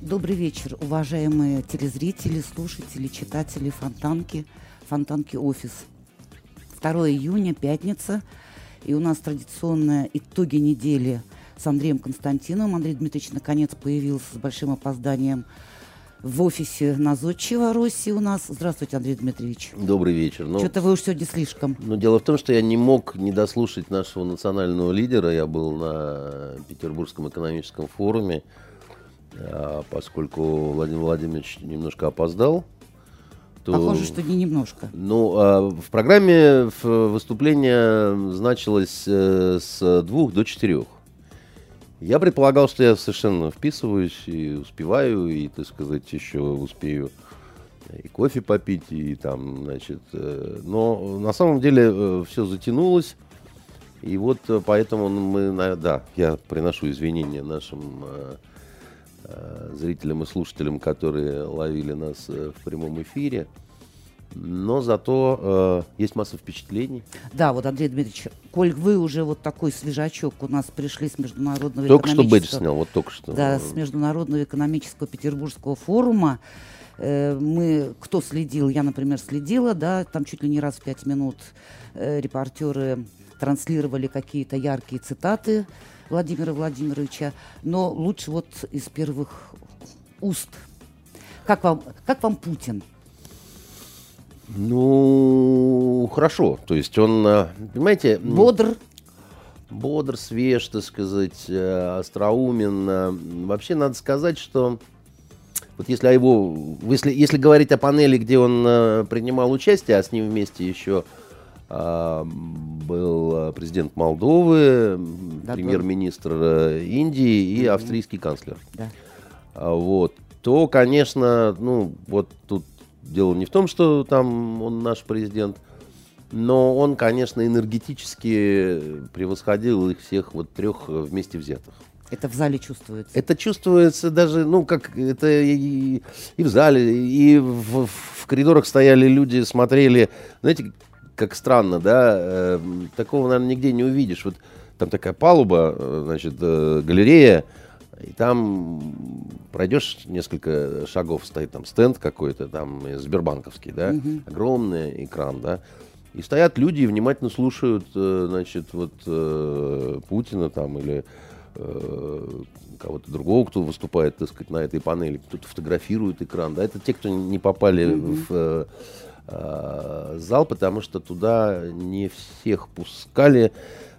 Добрый вечер, уважаемые телезрители, слушатели, читатели Фонтанки, Фонтанки Офис. 2 июня, пятница, и у нас традиционные итоги недели с Андреем Константиновым. Андрей Дмитриевич наконец появился с большим опозданием в офисе Назодчего России у нас. Здравствуйте, Андрей Дмитриевич. Добрый вечер. Ну, Что-то вы уж сегодня слишком. Ну, дело в том, что я не мог не дослушать нашего национального лидера. Я был на Петербургском экономическом форуме. А поскольку Владимир Владимирович немножко опоздал, то... Похоже, что не немножко. Ну, а в программе выступление значилось э, с двух до четырех. Я предполагал, что я совершенно вписываюсь и успеваю, и, так сказать, еще успею и кофе попить, и там, значит... Э, но на самом деле э, все затянулось, и вот поэтому мы... Да, я приношу извинения нашим Э, зрителям и слушателям, которые ловили нас э, в прямом эфире. Но зато э, есть масса впечатлений. Да, вот, Андрей Дмитриевич, коль вы уже вот такой свежачок у нас пришли с Международного только экономического... Только что бэдж снял, вот только что. Да, с Международного экономического Петербургского форума. Э, мы, кто следил, я, например, следила, да, там чуть ли не раз в пять минут э, репортеры транслировали какие-то яркие цитаты Владимира Владимировича, но лучше вот из первых уст. Как вам, как вам Путин? Ну, хорошо. То есть он, э, понимаете... Бодр. Бодр, свеж, так сказать, э, остроумен. Вообще надо сказать, что вот если о его, если, если говорить о панели, где он э, принимал участие, а с ним вместе еще был э, президент Молдовы, да, премьер-министр э, Индии и австрийский канцлер. Да. А, вот. То, конечно, ну, вот тут дело не в том, что там он наш президент, но он, конечно, энергетически превосходил их всех вот трех вместе взятых. Это в зале чувствуется? Это чувствуется даже, ну, как это и, и в зале, и в, в коридорах стояли люди, смотрели. Знаете, как странно, да, э, такого, наверное, нигде не увидишь. Вот там такая палуба, э, значит, э, галерея, и там пройдешь несколько шагов, стоит там стенд какой-то, там Сбербанковский, да, угу. огромный экран, да, и стоят люди и внимательно слушают, э, значит, вот э, Путина там или э, кого-то другого, кто выступает, так сказать, на этой панели, кто-то фотографирует экран, да, это те, кто не попали угу. в Э, зал, потому что туда не всех пускали.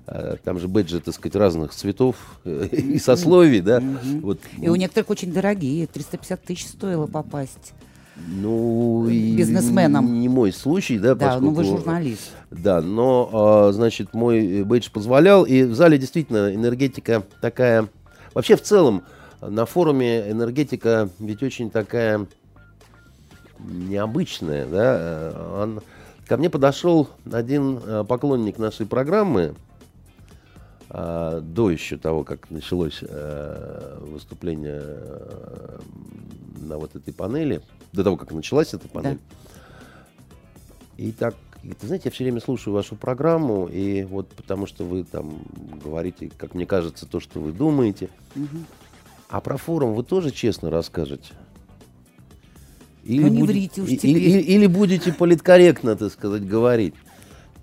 Э, там же бэджи, так сказать, разных цветов и сословий, да. Вот. И у некоторых очень дорогие, 350 тысяч стоило попасть. Ну, бизнесменом. Не мой случай, да, Да, поскольку, ну вы журналист. Да, но, а, значит, мой бейдж позволял, и в зале действительно энергетика такая... Вообще, в целом, на форуме энергетика ведь очень такая необычное. Да? Э, он, ко мне подошел один э, поклонник нашей программы, э, до еще того, как началось выступление на вот этой панели, до того, как началась эта панель. Да. И так, ты знаете, я все время слушаю вашу программу, и вот потому что вы там говорите, как мне кажется, то, что вы думаете. Угу. А про форум вы тоже честно расскажете? Или, ну, не врите уж теперь. Или, или будете политкорректно, так сказать, говорить.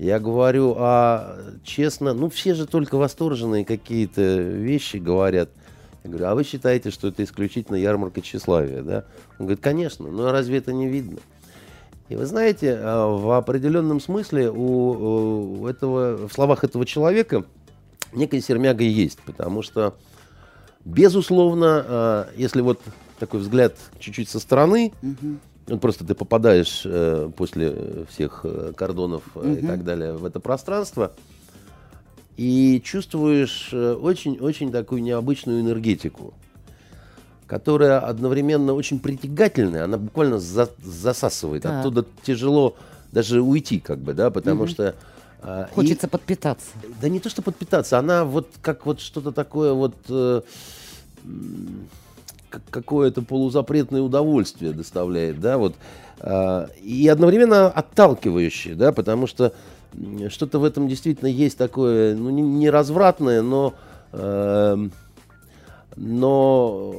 Я говорю, а честно, ну все же только восторженные какие-то вещи говорят. Я говорю, а вы считаете, что это исключительно ярмарка тщеславия, да? Он говорит, конечно, но разве это не видно? И вы знаете, а, в определенном смысле у этого, в словах этого человека некая сермяга есть, потому что, безусловно, а, если вот такой взгляд чуть-чуть со стороны. Угу. Ну, просто ты попадаешь э, после всех э, кордонов э, и так далее в это пространство и чувствуешь очень-очень э, такую необычную энергетику, которая одновременно очень притягательная, она буквально за, засасывает. Да. Оттуда тяжело даже уйти, как бы, да, потому угу. что а, Хочется и, подпитаться. Да не то, что подпитаться, она вот как вот что-то такое вот... Э, какое-то полузапретное удовольствие доставляет, да, вот, э, и одновременно отталкивающее, да, потому что что-то в этом действительно есть такое, ну, не, развратное, но, э, но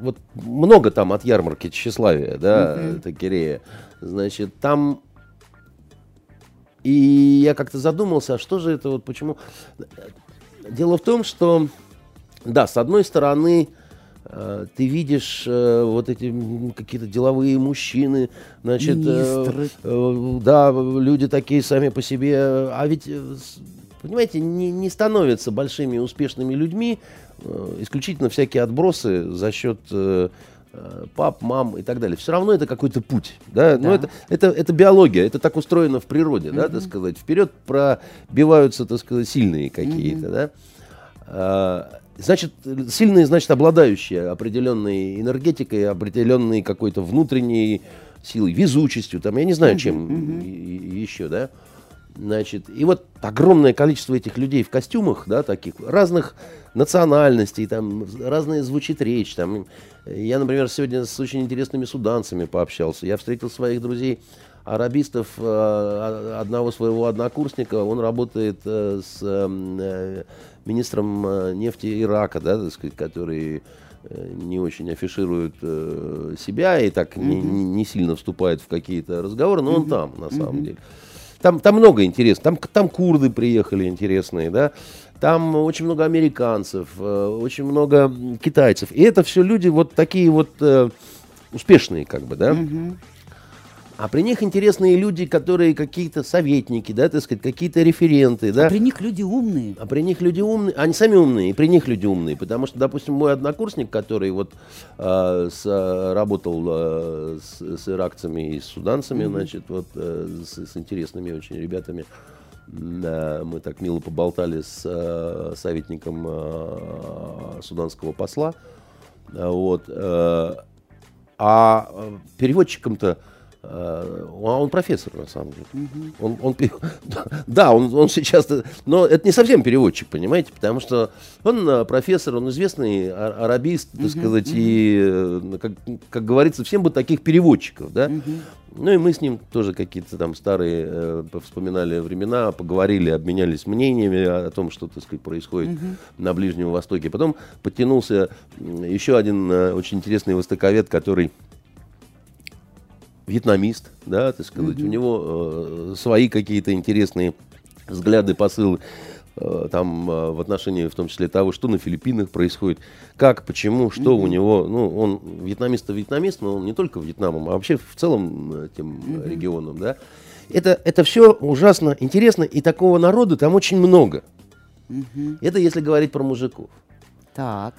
вот много там от ярмарки тщеславия, да, mm-hmm. Такирея, значит, там и я как-то задумался, а что же это вот, почему... Дело в том, что, да, с одной стороны, э, ты видишь э, вот эти какие-то деловые мужчины, значит, э, э, да, люди такие сами по себе, а ведь, э, понимаете, не, не становятся большими успешными людьми э, исключительно всякие отбросы за счет э, Э, пап, мам и так далее. Все равно это какой-то путь, да, ну, да. ну это, это, это биология, это так устроено в природе, mm-hmm. да, так сказать, вперед пробиваются, так сказать, сильные какие-то, mm-hmm. да, а, значит, сильные, значит, обладающие определенной энергетикой, определенной какой-то внутренней силой, везучестью, там, я не знаю, чем mm-hmm. еще, да, Значит, и вот огромное количество этих людей в костюмах, да, таких разных национальностей, там разная звучит речь. Там. Я, например, сегодня с очень интересными суданцами пообщался. Я встретил своих друзей арабистов, э, одного своего однокурсника, он работает э, с э, министром нефти Ирака, да, так сказать, который не очень афиширует себя и так mm-hmm. не, не сильно вступает в какие-то разговоры, но mm-hmm. он там, на самом mm-hmm. деле. Там, там много интересного. Там, там курды приехали интересные, да. Там очень много американцев, э, очень много китайцев. И это все люди вот такие вот э, успешные, как бы, да. Угу. А при них интересные люди, которые какие-то советники, да, так сказать, какие-то референты, да. А при них люди умные. А при них люди умные, они сами умные, и при них люди умные, потому что, допустим, мой однокурсник, который вот э, с, работал э, с, с иракцами и с суданцами, mm-hmm. значит, вот э, с, с интересными очень ребятами, да, мы так мило поболтали с э, советником э, суданского посла, вот, э, а э, переводчиком-то Э, он профессор, на самом деле. Угу. Он, он, да, он, он сейчас... Но это не совсем переводчик, понимаете? Потому что он э, профессор, он известный арабист, так угу, сказать, угу. и, э, как, как говорится, всем бы таких переводчиков, да? Угу. Ну и мы с ним тоже какие-то там старые э, вспоминали времена, поговорили, обменялись мнениями о, о том, что, так сказать, происходит угу. на Ближнем Востоке. Потом подтянулся еще один э, очень интересный востоковед, который вьетнамист, да, так сказать, mm-hmm. у него э, свои какие-то интересные взгляды, посылы э, там э, в отношении, в том числе того, что на Филиппинах происходит, как, почему, что mm-hmm. у него, ну, он вьетнамист вьетнамист, но он не только Вьетнамом, а вообще в целом э, тем mm-hmm. регионом, да. Это, это все ужасно интересно, и такого народа там очень много. Mm-hmm. Это если говорить про мужиков. Так.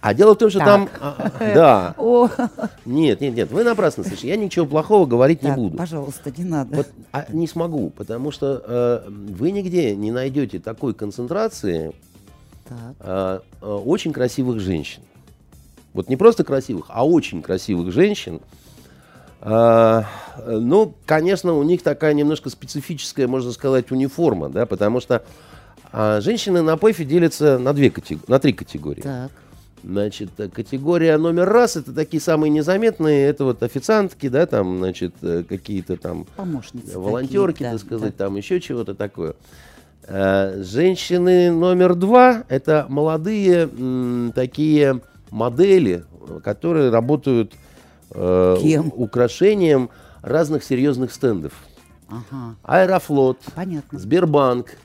А дело в том, что так. там... А, да. Нет, нет, нет, вы напрасно слышите. Я ничего плохого говорить так, не буду. пожалуйста, не надо. Вот, а, не смогу, потому что э, вы нигде не найдете такой концентрации э, э, очень красивых женщин. Вот не просто красивых, а очень красивых женщин. Э, ну, конечно, у них такая немножко специфическая, можно сказать, униформа, да, потому что э, женщины на ПЭФе делятся на, две категории, на три категории. Так. Значит, э, категория номер раз это такие самые незаметные, это вот официантки, да, там, значит, э, какие-то там Помощницы волонтерки, такие, так сказать, да. там еще чего-то такое. Э, женщины номер два это молодые м, такие модели, которые работают э, Кем? украшением разных серьезных стендов. Ага. Аэрофлот, Понятно. Сбербанк,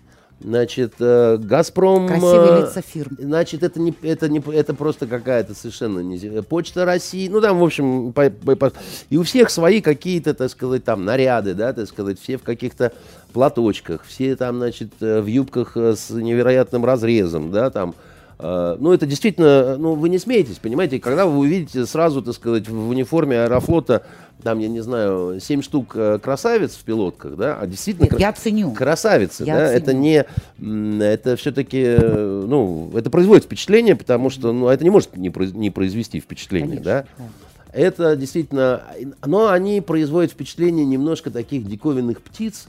Значит, э, Газпром... Красивые э, лица фирм. Значит, это, не, это, не, это просто какая-то совершенно не... Почта России, ну там, в общем, по, по, по, и у всех свои какие-то, так сказать, там наряды, да, так сказать, все в каких-то платочках, все там, значит, э, в юбках с невероятным разрезом, да, там, ну, это действительно, ну, вы не смеетесь, понимаете, когда вы увидите сразу, так сказать, в униформе аэрофлота там, я не знаю, 7 штук э, красавиц в пилотках, да, а действительно... Нет, я ценю. Красавицы, я да, ценю. это не... Это все-таки, э, ну, это производит впечатление, потому что, ну, это не может не, не произвести впечатление, Конечно, да. Это действительно... Но они производят впечатление немножко таких диковинных птиц,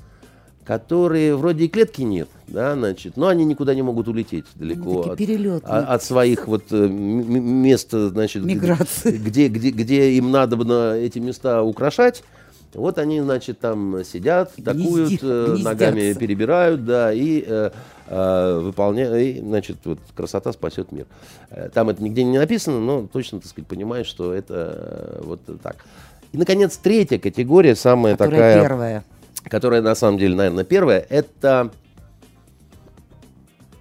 которые вроде и клетки нет, да, значит, но они никуда не могут улететь далеко от, такие а- от своих вот э, мест, значит, Миграции. где, где, где им надо на эти места украшать. Вот они, значит, там сидят, такуют, Гнезди- э, гнездятся. ногами перебирают, да, и э, э, выполняют, значит, вот красота спасет мир. Э, Там это нигде не написано, но точно, так сказать, понимаешь, что это вот так. И, наконец, третья категория, самая Которая такая первая. Которая на самом деле, наверное, первая, это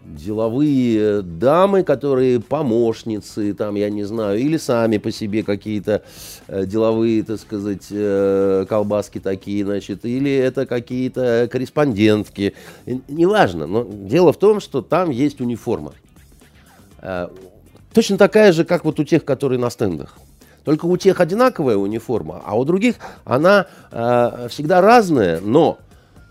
деловые дамы, которые помощницы, там, я не знаю, или сами по себе какие-то э, деловые, так сказать, э, колбаски такие, значит, или это какие-то корреспондентки, неважно, но дело в том, что там есть униформа. Э, Точно такая же, как вот у тех, которые на стендах. Только у тех одинаковая униформа, а у других она э, всегда разная, но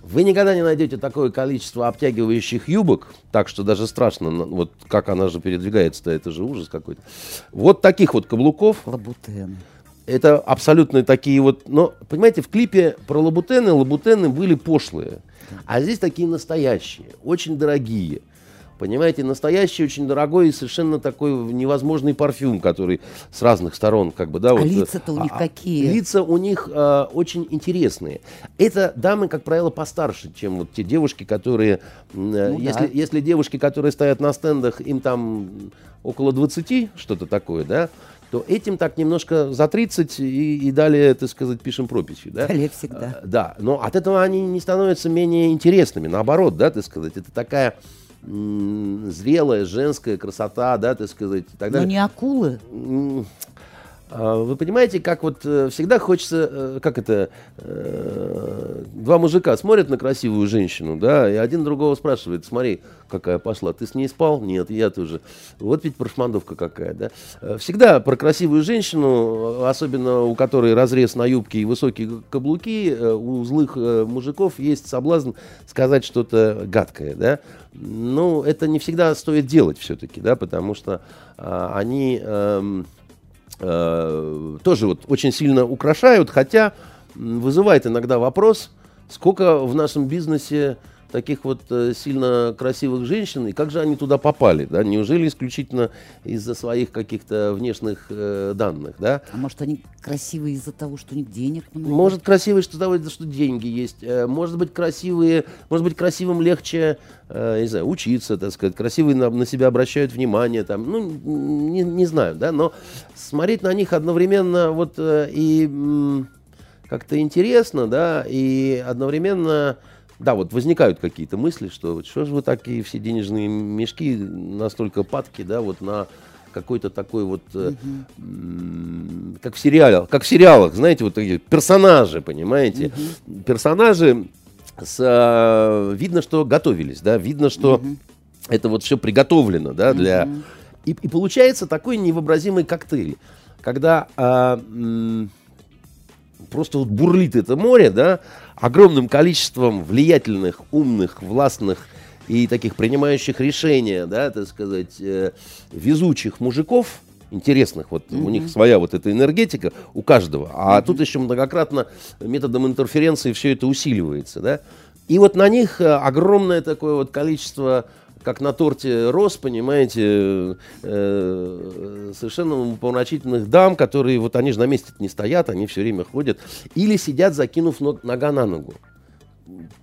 вы никогда не найдете такое количество обтягивающих юбок, так что даже страшно, вот как она же передвигается-то, это же ужас какой-то. Вот таких вот каблуков, Лабутены. это абсолютно такие вот, но, понимаете, в клипе про лабутены, лабутены были пошлые, а здесь такие настоящие, очень дорогие. Понимаете, настоящий, очень дорогой и совершенно такой невозможный парфюм, который с разных сторон, как бы, да, А вот. э, лица-то у них а- какие? Лица у них э, очень интересные. Это дамы, как правило, постарше, чем вот те девушки, которые, э, Ну да. если, если девушки, которые стоят на стендах, им там около 20, что-то такое, да, то этим так немножко за 30 и, и далее, так сказать, пишем прописи, да. Далее всегда. Э, Да, но от этого они не становятся менее интересными, наоборот, да, так сказать, это такая зрелая женская красота, да, так сказать, и так Но не акулы. А, Вы понимаете, как вот э, всегда хочется, э, как это, э, два мужика смотрят на красивую женщину, да, и один другого спрашивает, смотри, какая пошла, ты с ней спал? Нет, я тоже. Вот ведь прошмандовка какая, да. Всегда про красивую женщину, особенно у которой разрез на юбке и высокие каблуки, у злых мужиков есть соблазн сказать что-то гадкое, да. Ну, это не всегда стоит делать все-таки, да, потому что а, они... эм, э, тоже вот очень сильно украшают, хотя вызывает иногда вопрос, сколько в нашем бизнесе таких вот э, сильно красивых женщин, и как же они туда попали, да? Неужели исключительно из-за своих каких-то внешних э, данных, да? А может, они красивые из-за того, что у них денег много? Может, красивые, что того, что деньги есть. Э, Может быть, красивые, может быть, красивым легче, э, не знаю, учиться, так сказать. Красивые на, на себя обращают внимание, там, ну, не, не знаю, да, но смотреть на них одновременно вот э, и как-то интересно, да, и одновременно, да, вот возникают какие-то мысли, что вот что же вы такие все денежные мешки настолько падки, да, вот на какой-то такой вот, э, м, как в сериалах, как в сериалах, знаете, вот такие персонажи, понимаете, персонажи с, э, видно, что готовились, да, видно, что это вот все приготовлено, да, для, и, и получается такой невообразимый коктейль, когда м, просто вот бурлит это море, да, огромным количеством влиятельных, умных, властных и таких принимающих решения, да, так сказать, э, везучих мужиков, интересных, вот у них своя вот эта энергетика у каждого, а тут еще многократно методом интерференции все это усиливается, да, и вот на них э, огромное такое вот количество как на торте роз, понимаете, э, совершенно умопомрачительных дам, которые вот они же на месте не стоят, они все время ходят, или сидят, закинув ног- нога на ногу.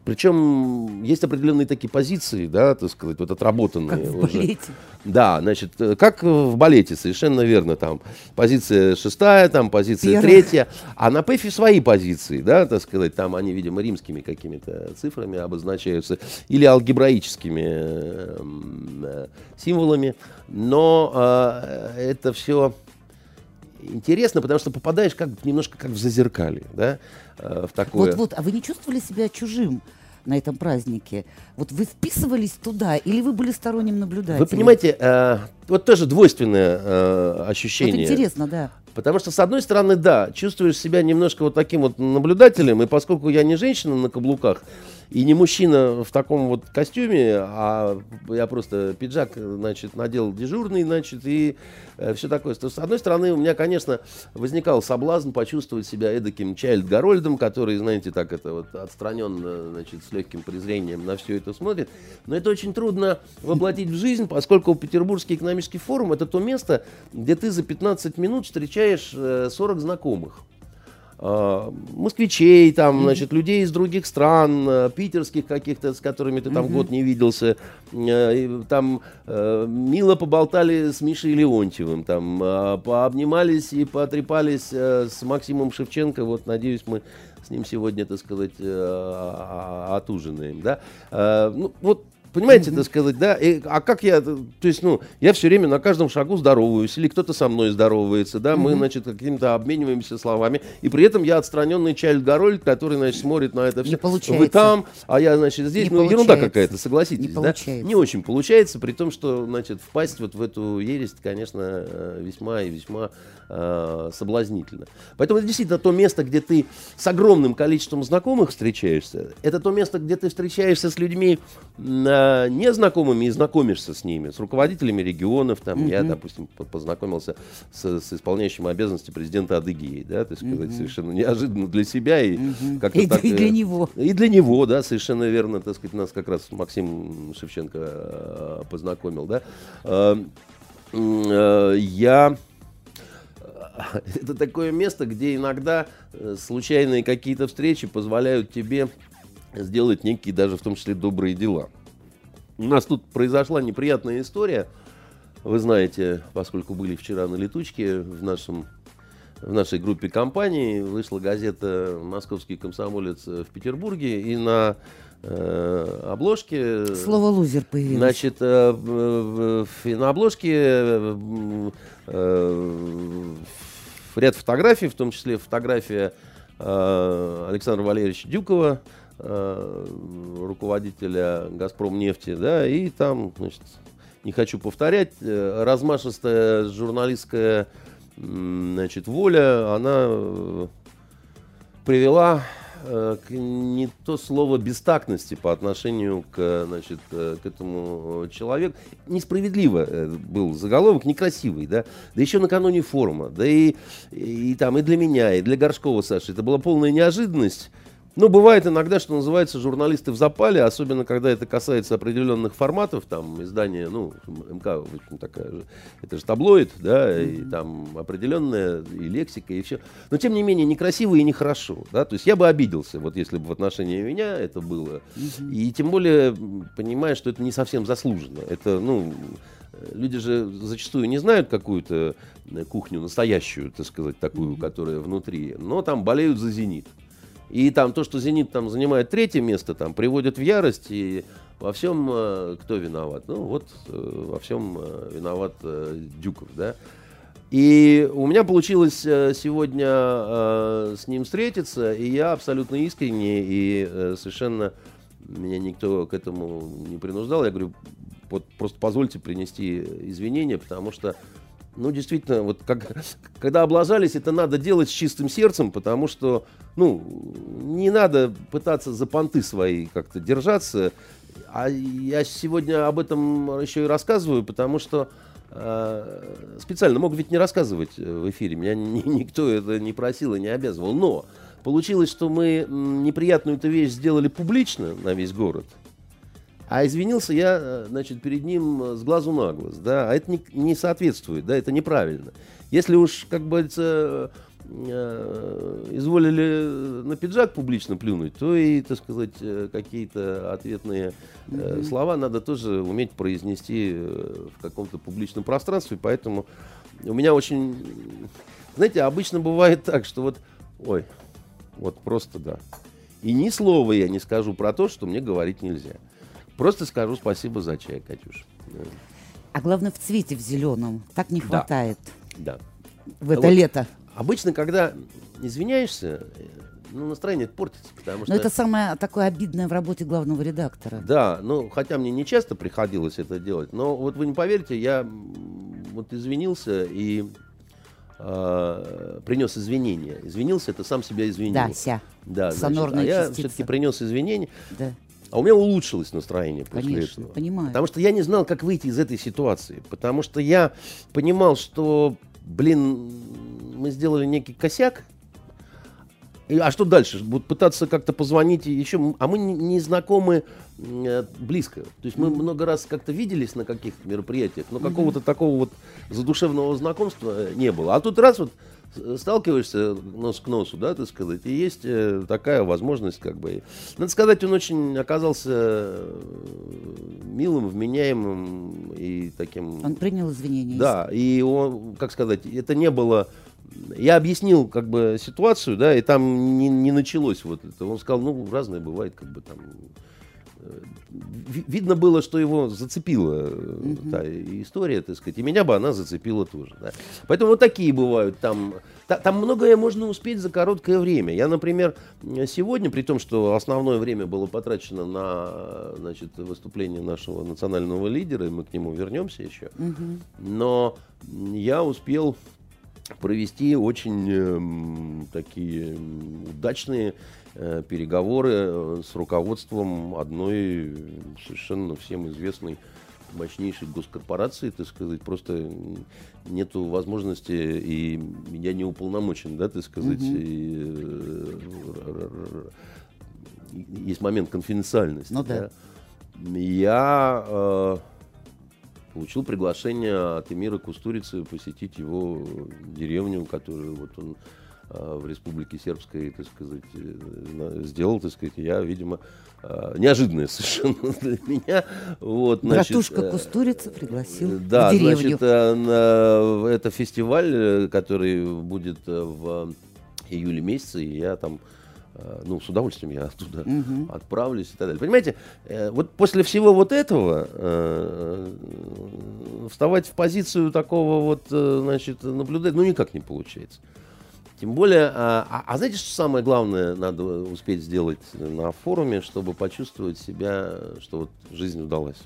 Причем есть определенные такие позиции, да, так сказать, вот отработанные Как в уже. балете. Да, значит, э, как в балете, совершенно верно, там позиция шестая, там позиция Первая. третья, а на ПЭФе свои позиции, да, так сказать, там они, видимо, римскими какими-то цифрами обозначаются или алгебраическими э, э, символами, но э, это все интересно, потому что попадаешь как немножко как в зазеркалье, да, э, в такое. Вот-вот, а вы не чувствовали себя чужим на этом празднике? Вот вы вписывались туда или вы были сторонним наблюдателем? Вы понимаете, э, вот тоже двойственное э, Вот ощущение. интересно, да. Потому что, с одной стороны, да, чувствуешь себя немножко вот таким вот наблюдателем, и поскольку я не женщина на каблуках, и не мужчина в таком вот костюме, а я просто пиджак, значит, надел дежурный, значит, и э, все такое. То, с одной стороны, у меня, конечно, возникал соблазн почувствовать себя эдаким Чайльд Гарольдом, который, знаете, так это вот отстраненно, значит, с легким презрением на все это смотрит. Но это очень трудно воплотить в жизнь, поскольку Петербургский экономический форум это то место, где ты за 15 минут встречаешь 40 э, знакомых. А, москвичей, там, значит, людей из других стран, э, питерских каких-то, с которыми ты там год не виделся, э, там э, мило поболтали с Мишей Леонтьевым, там, пообнимались и потрепались с Максимом Шевченко, вот, надеюсь, мы с ним сегодня, так сказать, отужинаем, да. Ну, вот Понимаете, так сказать, да? И, а как я, то есть, ну, я все время на каждом шагу здороваюсь, или кто-то со мной здоровается, да, мы, значит, каким-то обмениваемся словами, и при этом я отстраненный Чайльд Гарольд, который, значит, смотрит на это все. Не получается. Вы там, а я, значит, здесь, Не ну, ерунда какая-то, согласитесь, Не да? получается. Не очень получается, при том, что, значит, впасть вот в эту ересь, конечно, э, весьма и весьма э, соблазнительно. Поэтому это действительно то место, где ты с огромным количеством знакомых встречаешься, это то место, где ты встречаешься с людьми, э, незнакомыми и знакомишься с ними, с руководителями регионов. Там, Я, допустим, познакомился с, с исполняющим обязанности президента Адыгеи, да, так сказать, совершенно неожиданно для себя. И, как-то И, так, и для э, него. И для него, да, совершенно верно, так сказать, нас как раз Максим Шевченко э, познакомил, да. Э, э, Я это такое место, где иногда э, случайные какие-то встречи позволяют тебе сделать некие даже в том числе добрые дела. У нас тут произошла неприятная история. Вы знаете, поскольку были вчера на летучке в нашем в нашей группе компаний вышла газета «Московский комсомолец» в Петербурге, и на э, обложке... Слово «лузер» появилось. Значит, э, и на обложке э, э, ряд фотографий, в том числе фотография э, Александра Валерьевича Дюкова, э, руководителя «Газпром нефти», да, и там, значит, не хочу повторять, э, размашистая журналистская значит, воля, она э, привела э, к не то слово бестактности по отношению к, значит, э, к этому человеку. Несправедливо э, был заголовок, некрасивый, да, да еще накануне форума, да и, и, там и для меня, и для Горшкова Саши. Это была полная неожиданность. Ну, бывает иногда, что называется, журналисты в запале, особенно когда это касается определенных форматов, там, издания, ну, МК, в общем, такая же, это же таблоид, да, и там определенная и лексика, и все. Но, тем не менее, некрасиво и нехорошо, да, то есть я бы обиделся, вот если бы в отношении меня это было, и тем более, понимая, что это не совсем заслуженно, это, ну, люди же зачастую не знают какую-то э, кухню настоящую, так сказать, такую, которая внутри, но там болеют за «Зенит». И там то, что «Зенит» там занимает третье место, там приводит в ярость, и во всем э, кто виноват? Ну вот э, во всем э, виноват э, Дюков, да. И у меня получилось э, сегодня э, с ним встретиться, и я абсолютно искренне и э, совершенно меня никто к этому не принуждал. Я говорю, вот просто позвольте принести извинения, потому что ну, действительно, вот как, когда облажались, это надо делать с чистым сердцем, потому что, ну, не надо пытаться за понты свои как-то держаться. А я сегодня об этом еще и рассказываю, потому что э, специально мог ведь не рассказывать э, в эфире, меня ни- никто это не просил и не обязывал. Но получилось, что мы неприятную эту вещь сделали публично на весь город. А извинился я, э, значит, перед ним э, с глазу на глаз, да, а это не, не соответствует, да, это неправильно. Если уж, как бы, э, изволили на пиджак публично плюнуть, то и, так сказать, какие-то ответные э, слова надо тоже уметь произнести в каком-то публичном пространстве, поэтому у меня очень, знаете, обычно бывает так, что вот, ой, вот просто да. И ни слова я не скажу про то, что мне говорить нельзя. Просто скажу спасибо за чай, Катюш. А главное, в цвете, в зеленом. Так не хватает Да. в это Вот. лето. Обычно, когда извиняешься, ну, настроение портится, потому что... Но это самое такое обидное в работе главного редактора. Да, ну, хотя мне не часто приходилось это делать, но вот вы не поверите, я вот извинился и э, принес извинения. Извинился, это сам себя извинил. Да, ся. Да, значит, а я все-таки принес извинения. Да, А у меня улучшилось настроение после конечно, этого. понимаю. Потому что я не знал, как выйти из этой ситуации. Потому что я понимал, что, блин, мы сделали некий косяк. А что дальше? Будут пытаться как-то позвонить еще. А мы не, знакомы э, близко. То есть мы много раз как-то виделись на каких-то мероприятиях, но какого-то такого вот задушевного знакомства э, не было. А тут раз вот сталкиваешься нос к носу, да, так сказать, и есть э, такая возможность, как бы. Надо сказать, он очень оказался э, милым, вменяемым и таким. Он принял извинения. Да, и он, как сказать, это не было... Я объяснил как бы ситуацию, да, и там не, не началось вот это. Он сказал, ну, разное бывает, как бы там... э, ви- Видно было, что его зацепила э, та история, так сказать, и меня бы она зацепила тоже. Да. Поэтому вот такие бывают там. Та- Там многое можно успеть за короткое время. Я, например, сегодня, при том, что основное время было потрачено на значит, выступление нашего национального лидера, и мы к нему вернемся еще, но я успел провести очень эм, такие удачные э, переговоры э, с руководством одной совершенно всем известной мощнейшей госкорпорации, так сказать, просто нету возможности, и я не уполномочен, да, так сказать, и, э, есть момент конфиденциальности. Ну да. Я э, получил приглашение от Эмира Кустурицы посетить его деревню, которую вот он э, в Республике Сербской, так сказать, э, сделал, так сказать, я, видимо, э, неожиданное совершенно для меня. Вот, значит, Братушка э, Кустурица пригласил да, в деревню. значит, э, на- это фестиваль, э, который будет э, в июле месяце, и я там, э, ну, с удовольствием я оттуда отправлюсь и так далее. Понимаете, э, вот после всего вот этого э, э, вставать в позицию такого вот, э, значит, наблюдать, ну, никак не получается. Тем более, а, а- а знаете, что самое главное надо успеть сделать на форуме, чтобы почувствовать себя, что вот жизнь удалась?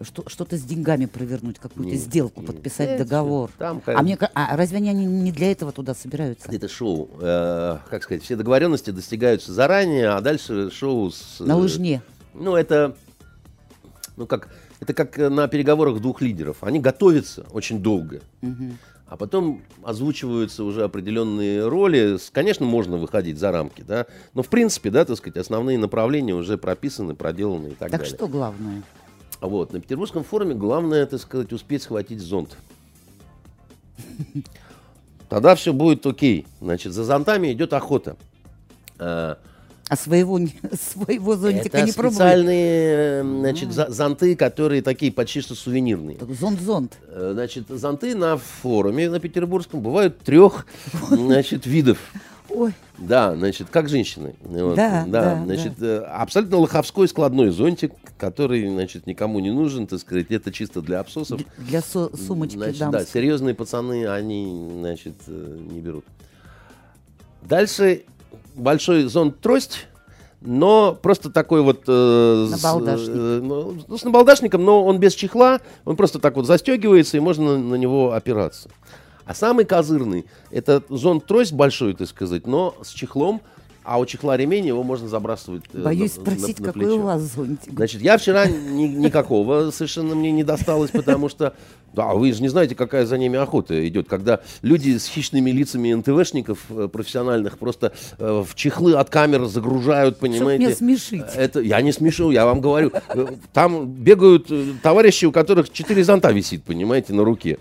Что, что-то с деньгами провернуть, какую-то Не, сделку, не. подписать Это договор. там, а, мне, а разве они не- для этого туда собираются? Это шоу. э, как сказать, все договоренности достигаются заранее, а дальше шоу с... На э, лыжне. Ну, это... Ну, как... Это как э, на переговорах двух лидеров. Они готовятся очень долго. А потом озвучиваются уже определенные роли. Конечно, можно выходить за рамки, да. Но, в принципе, да, так сказать, основные направления уже прописаны, проделаны и так, Так далее. что главное? Вот, на Петербургском форуме главное, так сказать, успеть схватить зонт. Тогда все будет окей. Значит, за зонтами идет охота. А, А своего, своего зонтика Это не пробовали? специальные э, значит, за- зонты, которые такие почти что сувенирные. Зонт-зонт. Э, Значит, зонты на форуме на Петербургском бывают трех значит, видов. Ой, Да, значит, как женщины. Вот, Да, да, значит, э, абсолютно лоховской складной зонтик, который, значит, никому не нужен, так сказать, это чисто для абсосов. для со- сумочки Значит, да, дамской. серьезные пацаны, они, значит, не берут. Дальше большой зонт трость, но просто такой вот... э, с, Набалдашник. э, ну, ну, с набалдашником, но он без чехла, он просто так вот застегивается, и можно на, на него опираться. А самый козырный, это зонт трость большой, так сказать, но с чехлом, а у чехла ремень его можно забрасывать э, Боюсь на- спросить, на- на какой у вас зонтик. Значит, я вчера ни- никакого совершенно мне не досталось, потому что, да, вы же не знаете, какая за ними охота идет, когда люди с хищными лицами НТВшников э, профессиональных просто э, в чехлы от камер загружают, Чтоб понимаете? меня смешить. Это я не смешу, я вам говорю. Там бегают товарищи, у которых четыре зонта висит, понимаете, на руке.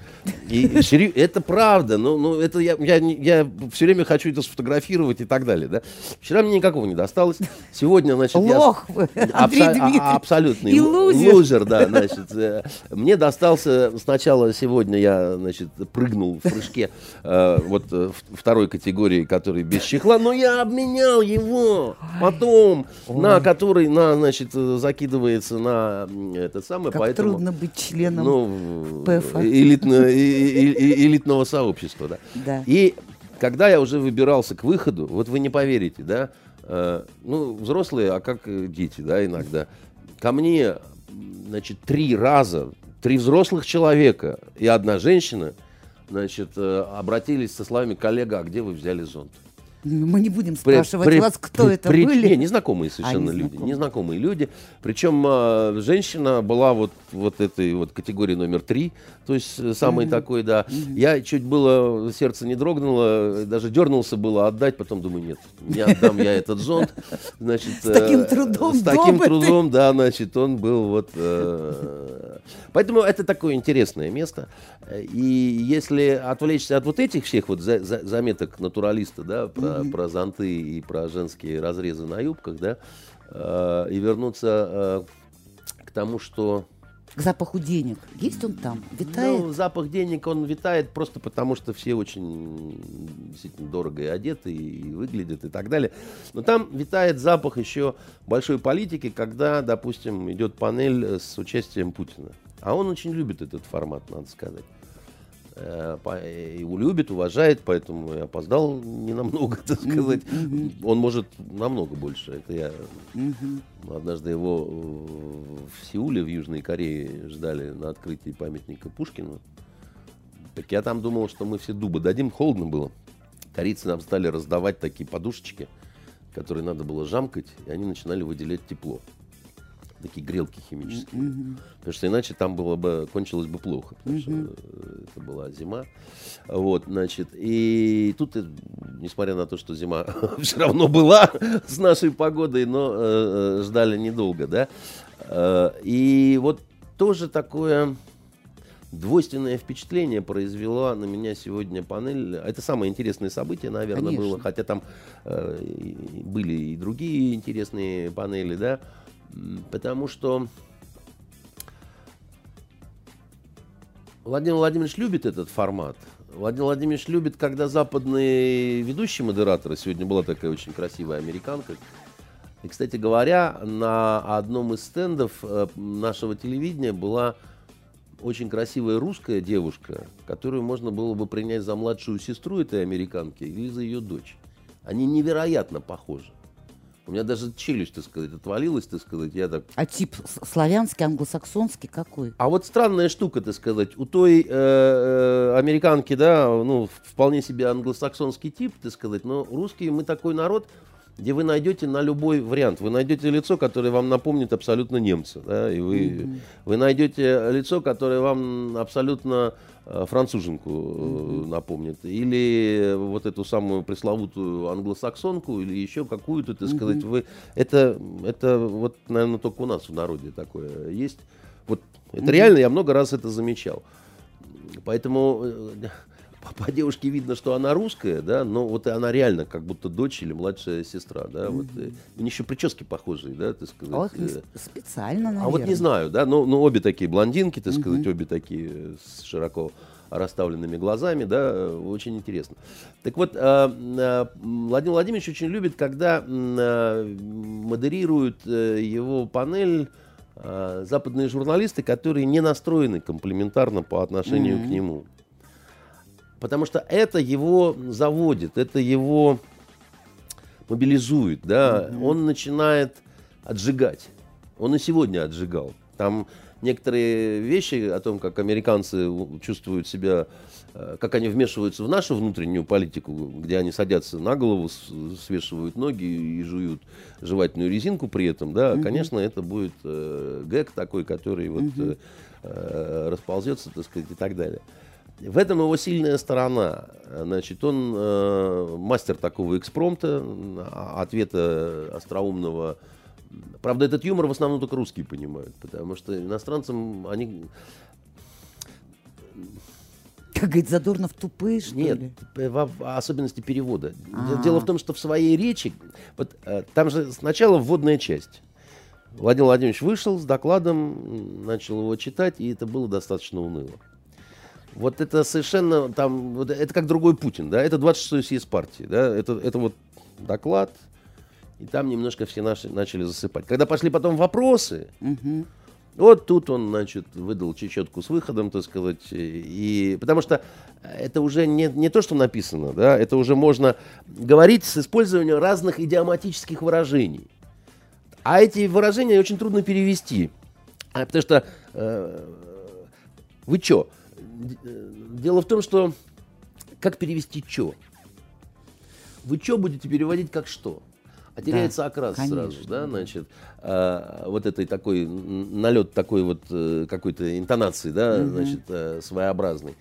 И это правда. Ну, ну это я, я, я все время хочу это сфотографировать и так далее. Да? Вчера мне никакого не досталось. Сегодня, значит, я... Лох вы, Андрей Абсо- а- абсолютный И лу- лузер. да, значит. э, Мне достался сначала сегодня я, значит, прыгнул в прыжке э, вот э, второй категории, который без чехла, но я обменял его потом на который, на, значит, закидывается на это самое, Как поэтому трудно быть членом. ну, ПФа. элитно- элитного сообщества, да. Да. И когда я уже выбирался к выходу, вот вы не поверите, да, э, ну, взрослые, а как э, дети, да, иногда, ко мне, значит, три раза, три взрослых человека и одна женщина значит, э, обратились со словами «коллега, а где вы взяли зонт?» Мы не будем спрашивать при, вас, кто при, это при, были. Не, незнакомые совершенно а, люди. Незнакомые люди. Причем э, женщина была вот, вот этой вот категории номер три. То есть э, самый mm-hmm. такой, да. Mm-hmm. Я чуть было, сердце не дрогнуло, даже дернулся было отдать, потом думаю, нет, не отдам я этот зонт. Значит, с таким э, трудом. С таким трудом, да, значит, он был вот... Э, поэтому это такое интересное место. И если отвлечься от вот этих всех вот за, за, заметок натуралиста, да, про mm-hmm. про зонты и про женские разрезы на юбках, да, э, и вернуться э, к тому, что к запаху денег. Есть он там? Витает? Ну, запах денег, он витает просто потому, что все очень действительно дорого и одеты, и выглядят, и так далее. Но там витает запах еще большой политики, когда, допустим, идет панель с участием Путина. А он очень любит этот формат, надо сказать. Э, его любит, уважает, поэтому я опоздал не намного, так сказать. Mm-hmm. Он может намного больше. Это я mm-hmm. однажды его в Сеуле, в Южной Корее, ждали на открытии памятника Пушкину. Так я там думал, что мы все дубы дадим, холодно было. Корейцы нам стали раздавать такие подушечки, которые надо было жамкать, и они начинали выделять тепло такие грелки химические. Mm-hmm. Потому что иначе там было бы, кончилось бы плохо, потому mm-hmm. что это была зима. Вот, значит, и тут, э, несмотря на то, что зима все равно была с нашей погодой, но э, э, ждали недолго, да. Э, и вот тоже такое двойственное впечатление произвела на меня сегодня панель. Это самое интересное событие, наверное, Конечно. было, хотя там э, были и другие интересные панели, да. Потому что Владимир Владимирович любит этот формат. Владимир Владимирович любит, когда западные ведущие модераторы, сегодня была такая очень красивая американка, и, кстати говоря, на одном из стендов э, нашего телевидения была очень красивая русская девушка, которую можно было бы принять за младшую сестру этой американки или за ее дочь. Они невероятно похожи. У меня даже челюсть, так сказать, отвалилась, так сказать. Я так... А тип славянский, англосаксонский какой? А вот странная штука, так сказать. У той э, э, американки, да, ну, вполне себе англосаксонский тип, так сказать. Но русские, мы такой народ, где вы найдете на любой вариант. Вы найдете лицо, которое вам напомнит абсолютно немца. Да, и вы, mm-hmm. вы найдете лицо, которое вам абсолютно Э, француженку mm-hmm. напомнит, или вот эту самую пресловутую англосаксонку, или еще какую-то, так сказать, mm-hmm. вы это это вот, наверное, только у нас в народе такое есть. Вот это mm-hmm. реально, я много раз это замечал. Поэтому э, по, по девушке видно, что она русская, да, но вот она реально как будто дочь или младшая сестра, да, mm-hmm. вот. Э, у них еще прически похожие, да, так сказать. Ох, э. специально, наверное. А вот не знаю, да, но, но обе такие блондинки, так mm-hmm. сказать, обе такие с широко расставленными глазами, да, очень интересно. Так вот, э, Владимир Владимирович очень любит, когда модерируют его панель западные журналисты, которые не настроены комплиментарно по отношению mm-hmm. к нему. Потому что это его заводит, это его мобилизует, да. Mm-hmm. Он начинает отжигать. Он и сегодня отжигал. Там некоторые вещи о том, как американцы чувствуют себя, э, как они вмешиваются в нашу внутреннюю политику, где они садятся на голову, свешивают ноги и жуют жевательную резинку при этом, да, mm-hmm. конечно, это будет э, гэг такой, который вот mm-hmm. э, расползется, так сказать, и так далее. В этом его сильная сторона. Значит, он э, мастер такого экспромта, ответа остроумного. Правда, этот юмор в основном только русские понимают, потому что иностранцам они... Как говорит Задорнов, тупые, что Нет, ли? в особенности перевода. А-а-а. Дело в том, что в своей речи... Вот, э, там же сначала вводная часть. Владимир Владимирович вышел с докладом, начал его читать, и это было достаточно уныло. Вот это совершенно там, вот это как другой Путин, да, это 26-й съезд партии, да, это, это вот доклад, и там немножко все наши начали засыпать. Когда пошли потом вопросы, угу. вот тут он, значит, выдал чечетку с выходом, так сказать, и потому что это уже не, не то, что написано, да, это уже можно говорить с использованием разных идиоматических выражений. А эти выражения очень трудно перевести, а, потому что э, вы Э, дело в том, что как перевести «чё»? Вы «чё» будете переводить как «что»? А теряется да, окрас конечно. сразу, да, значит, а, вот этой такой, налет такой вот э, какой-то интонации, да, угу. значит, а, своеобразный.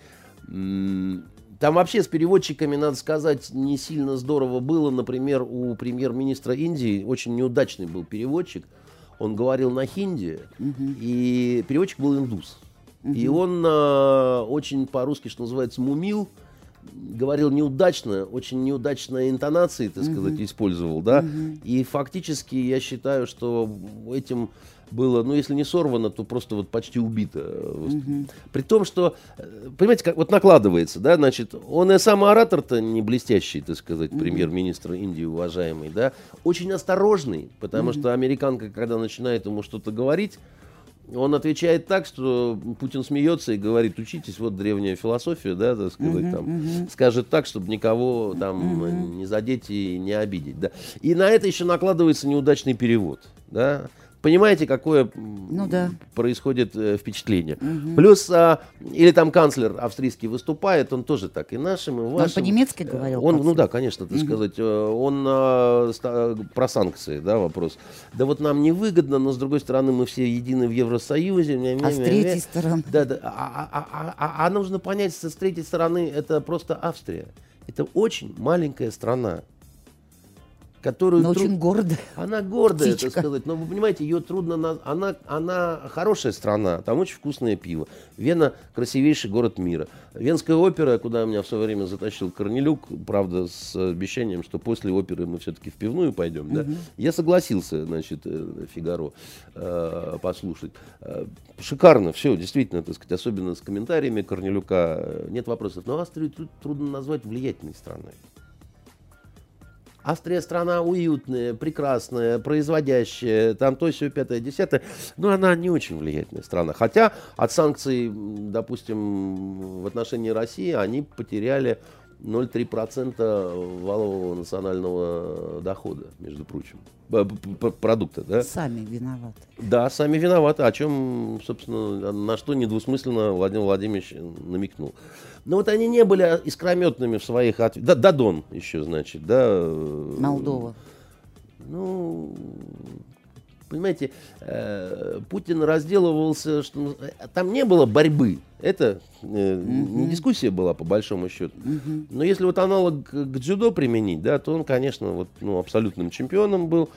Там вообще с переводчиками, надо сказать, не сильно здорово было. Например, у премьер-министра Индии очень неудачный был переводчик. Он говорил на хинди, угу. и переводчик был индус. Угу. И он а, очень по-русски, что называется, мумил, говорил неудачно, очень неудачные интонации, так сказать, угу. использовал, да. Угу. И фактически я считаю, что этим было, ну, если не сорвано, то просто вот почти убито. Угу. При том, что, э, понимаете, как вот накладывается, да, значит, он и сам оратор-то не блестящий, так сказать, угу. премьер-министр Индии уважаемый, да, очень осторожный, потому угу. что американка, когда начинает ему что-то говорить, он отвечает так, что Путин смеется и говорит, учитесь, вот древняя философия, да, так сказать, uh-huh, там, uh-huh. скажет так, чтобы никого там uh-huh. не задеть и не обидеть, да. И на это еще накладывается неудачный перевод, да понимаете, какое ну, да. происходит э, впечатление. Угу. Плюс, а, или там канцлер австрийский выступает, он тоже так и нашим, и вашим. Он по-немецки говорил? Он, ну да, конечно, так угу. сказать. Э, он а, про санкции, да, вопрос. Да вот нам невыгодно, но с другой стороны мы все едины в Евросоюзе. А с третьей стороны? Да, да. А, а, а, а, а нужно понять, что с третьей стороны это просто Австрия. Это очень маленькая страна которую... Но труд... очень гордая. Она гордая, Птичка. так сказать. Но вы понимаете, ее трудно... На... Она, она хорошая страна, там очень вкусное пиво. Вена – красивейший город мира. Венская опера, куда меня в свое время затащил Корнелюк, правда, с обещанием, что после оперы мы все-таки в пивную пойдем. Угу. Да? Я согласился, значит, э, Фигаро э, послушать. Э, шикарно, все, действительно, так сказать, особенно с комментариями Корнелюка. Нет вопросов. Но Австрию трудно назвать влиятельной страной. Австрия страна уютная, прекрасная, производящая, там то, все, пятое, десятое. Но она не очень влиятельная страна. Хотя от санкций, допустим, в отношении России они потеряли 0,3% валового национального дохода, между прочим, продукта. Да? Сами виноваты. Да, сами виноваты, о чем, собственно, на что недвусмысленно Владимир Владимирович намекнул. Но вот они не были искрометными в своих ответах. Да, Дадон еще, значит, да. Э, Молдова. Ну, понимаете, э, Путин разделывался, что э, там не было борьбы. Это э, угу. не дискуссия была, по большому счету. Угу. Но если вот аналог к дзюдо применить, да, то он, конечно, вот, ну, абсолютным чемпионом был.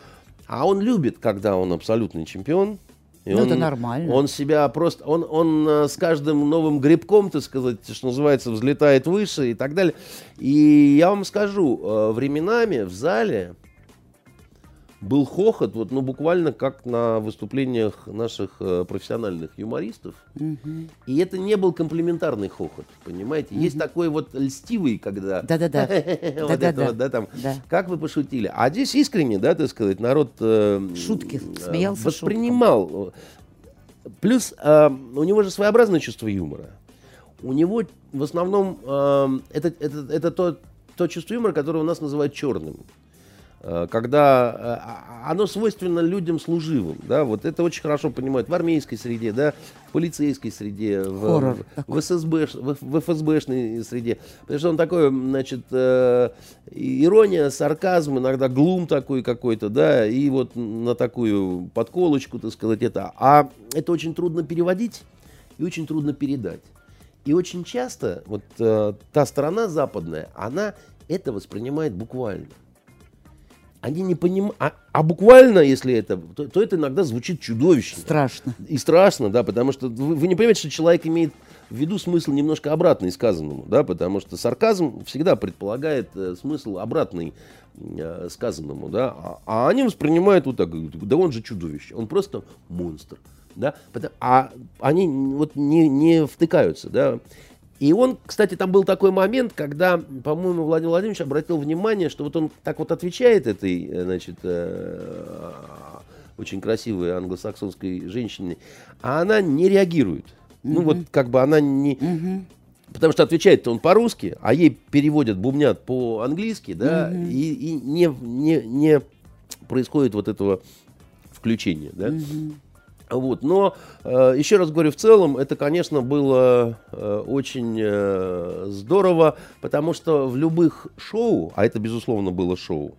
А он любит, когда он абсолютный чемпион. И ну, он, это нормально. Он себя просто, он, он с каждым новым грибком, так сказать, что называется, взлетает выше и так далее. И я вам скажу, временами в зале был хохот, вот, ну, буквально как на выступлениях наших э, профессиональных юмористов. Угу. И это не был комплиментарный хохот, понимаете? Угу. Есть такой вот льстивый, когда... Да-да-да. Вот это вот, да, там, как вы пошутили. А здесь искренне, да, так сказать, народ... Э, Шутки, смеялся Воспринимал. Плюс э, у него же своеобразное чувство юмора. У него в основном это, это, это то, то чувство юмора, которое у нас называют черным. Э, когда э, а, оно свойственно людям служивым, да, вот это очень хорошо понимают в армейской среде, да, в полицейской среде, в, в, ССБ, в, в ФСБшной среде, потому что он такой, значит, э, ирония, сарказм, иногда глум такой какой-то, да, и вот на такую подколочку, так сказать, это, а это очень трудно переводить и очень трудно передать. И очень часто вот э, та сторона западная, она это воспринимает буквально они не понимают. А, а буквально, если это, то, то это иногда звучит чудовищно. Страшно. И страшно, да, потому что вы, вы не понимаете, что человек имеет в виду смысл немножко обратный сказанному, да, потому что сарказм всегда предполагает э, смысл обратный э, сказанному, да, а, а они воспринимают вот так, да он же чудовище, он просто монстр, да, а они вот не, не втыкаются, да, и он, кстати, там был такой момент, когда, по-моему, Владимир Владимирович обратил внимание, что вот он так вот отвечает этой, э, значит, э, очень красивой англосаксонской женщине, а она не реагирует. Mm-hmm. Ну вот как бы она не... Mm-hmm. Потому что отвечает он по-русски, а ей переводят, бубнят по-английски, да, mm-hmm. и, и не, не, не происходит вот этого включения, да. Mm-hmm. Вот, но э, еще раз говорю, в целом это, конечно, было э, очень э, здорово, потому что в любых шоу, а это безусловно было шоу,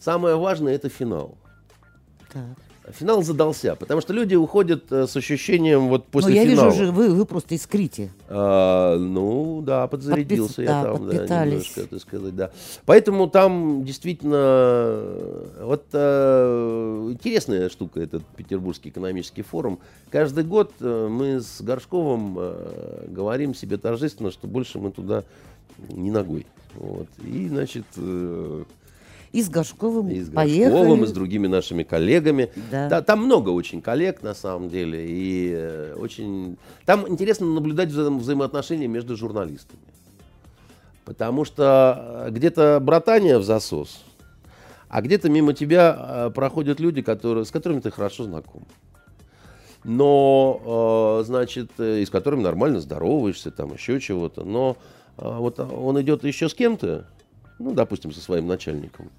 самое важное это финал. Так. Финал задался, потому что люди уходят э, с ощущением вот после Но я финала. вижу, вы, вы просто искрите. А, ну, да, подзарядился Подпи... я да, там, да, немножко, так сказать, да. Поэтому там действительно, вот э, интересная штука этот Петербургский экономический форум. Каждый год э, мы с Горшковым э, говорим себе торжественно, что больше мы туда не ногой. Вот. И, значит, и с Горшковым и с поехали. Горшковым, и с другими нашими коллегами. Да. Да, там много очень коллег, на самом деле. И э, очень... Там интересно наблюдать вза взаимоотношения между журналистами. Потому что э, где-то братания в засос, а где-то мимо тебя э, проходят люди, которые, с которыми ты хорошо знаком. Но, значит, и с которыми нормально здороваешься, там еще чего-то. Но вот он идет еще с кем-то, ну, допустим, со своим начальником,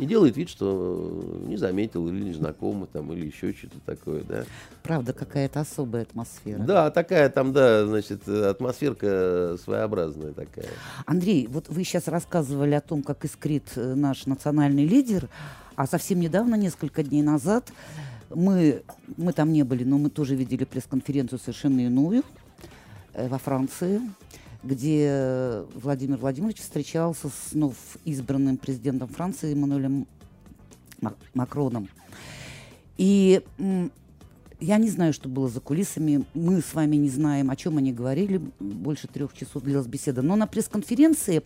и делает вид, что не заметил или не знакомый там, или еще что-то такое, да. Правда, какая-то особая атмосфера. Да, такая там, да, значит, атмосферка своеобразная такая. Андрей, вот вы сейчас рассказывали о том, как искрит э, наш национальный лидер, а совсем недавно, несколько дней назад, мы, мы там не были, но мы тоже видели пресс-конференцию совершенно иную э, во Франции где Владимир Владимирович встречался с вновь избранным президентом Франции Эммануэлем Макроном. И я не знаю, что было за кулисами. Мы с вами не знаем, о чем они говорили. Больше трех часов длилась беседа. Но на пресс-конференции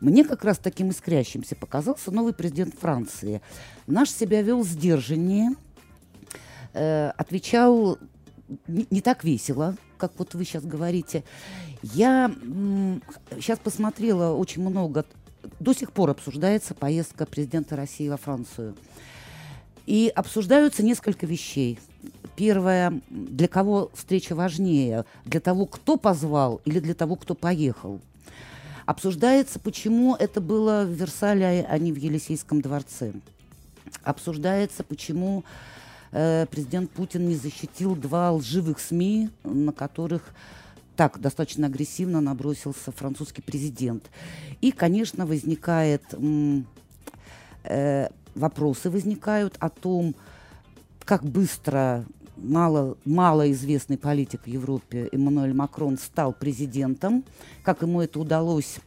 мне как раз таким искрящимся показался новый президент Франции. Наш себя вел сдержаннее, э, отвечал не так весело, как вот вы сейчас говорите. Я сейчас посмотрела очень много, до сих пор обсуждается поездка президента России во Францию. И обсуждаются несколько вещей. Первое, для кого встреча важнее? Для того, кто позвал или для того, кто поехал? Обсуждается, почему это было в Версале, а не в Елисейском дворце. Обсуждается, почему э, президент Путин не защитил два лживых СМИ, на которых так достаточно агрессивно набросился французский президент. И, конечно, возникает э, вопросы возникают о том, как быстро мало, малоизвестный политик в Европе Эммануэль Макрон стал президентом, как ему это удалось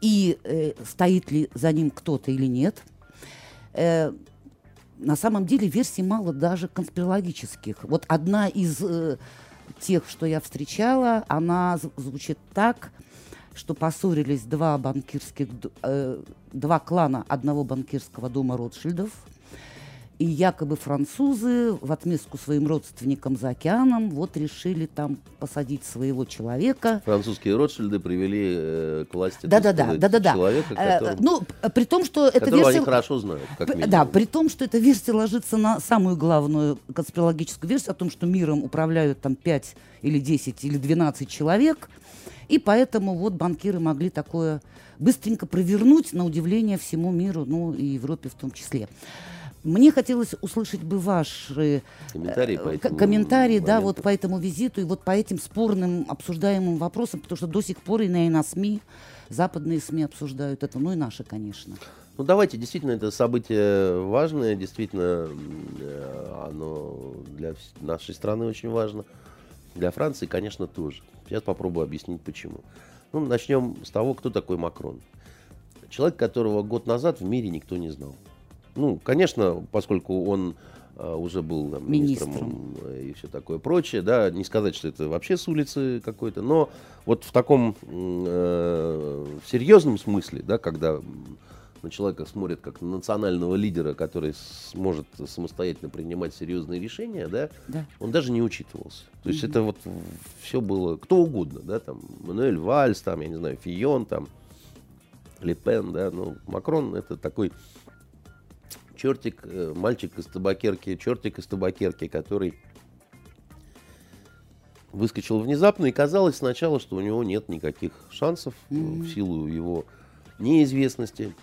и э, стоит ли за ним кто-то или нет. Э, на самом деле версий мало даже конспирологических. Вот одна из э, тех, что я встречала, она звучит так, что поссорились два банкирских, э, два клана одного банкирского дома Ротшильдов – и якобы французы в отместку своим родственникам за океаном вот решили там посадить своего человека. Французские Ротшильды привели э, к власти да, да, да, да, да, да. человека, э, которым, ну, при том, что эта версия... они хорошо знают, как минимум. Да, при том, что эта версия ложится на самую главную конспирологическую версию о том, что миром управляют там 5 или 10 или 12 человек, и поэтому вот банкиры могли такое быстренько провернуть на удивление всему миру, ну и Европе в том числе. Мне хотелось услышать бы ваши комментарии, по этому комментарии да, вот по этому визиту и вот по этим спорным обсуждаемым вопросам, потому что до сих пор и на, и на СМИ, западные СМИ обсуждают это, ну и наши, конечно. Ну давайте, действительно, это событие важное, действительно, э, оно для нашей страны очень важно. Для Франции, конечно, тоже. Сейчас попробую объяснить, почему. Ну, начнем с того, кто такой Макрон. Человек, которого год назад в мире никто не знал. Ну, конечно, поскольку он э, уже был там, министром, министром и все такое прочее, да, не сказать, что это вообще с улицы какой-то, но вот в таком э, серьезном смысле, да, когда на человека смотрят как на национального лидера, который сможет самостоятельно принимать серьезные решения, да, да. он даже не учитывался. То есть mm-hmm. это вот все было кто угодно, да, там Мануэль Вальс, там, я не знаю, Фион, там, Лепен, да, ну, Макрон это такой чертик, э, мальчик из табакерки, чертик из табакерки, который выскочил внезапно, и казалось сначала, что у него нет никаких шансов mm-hmm. в силу его неизвестности,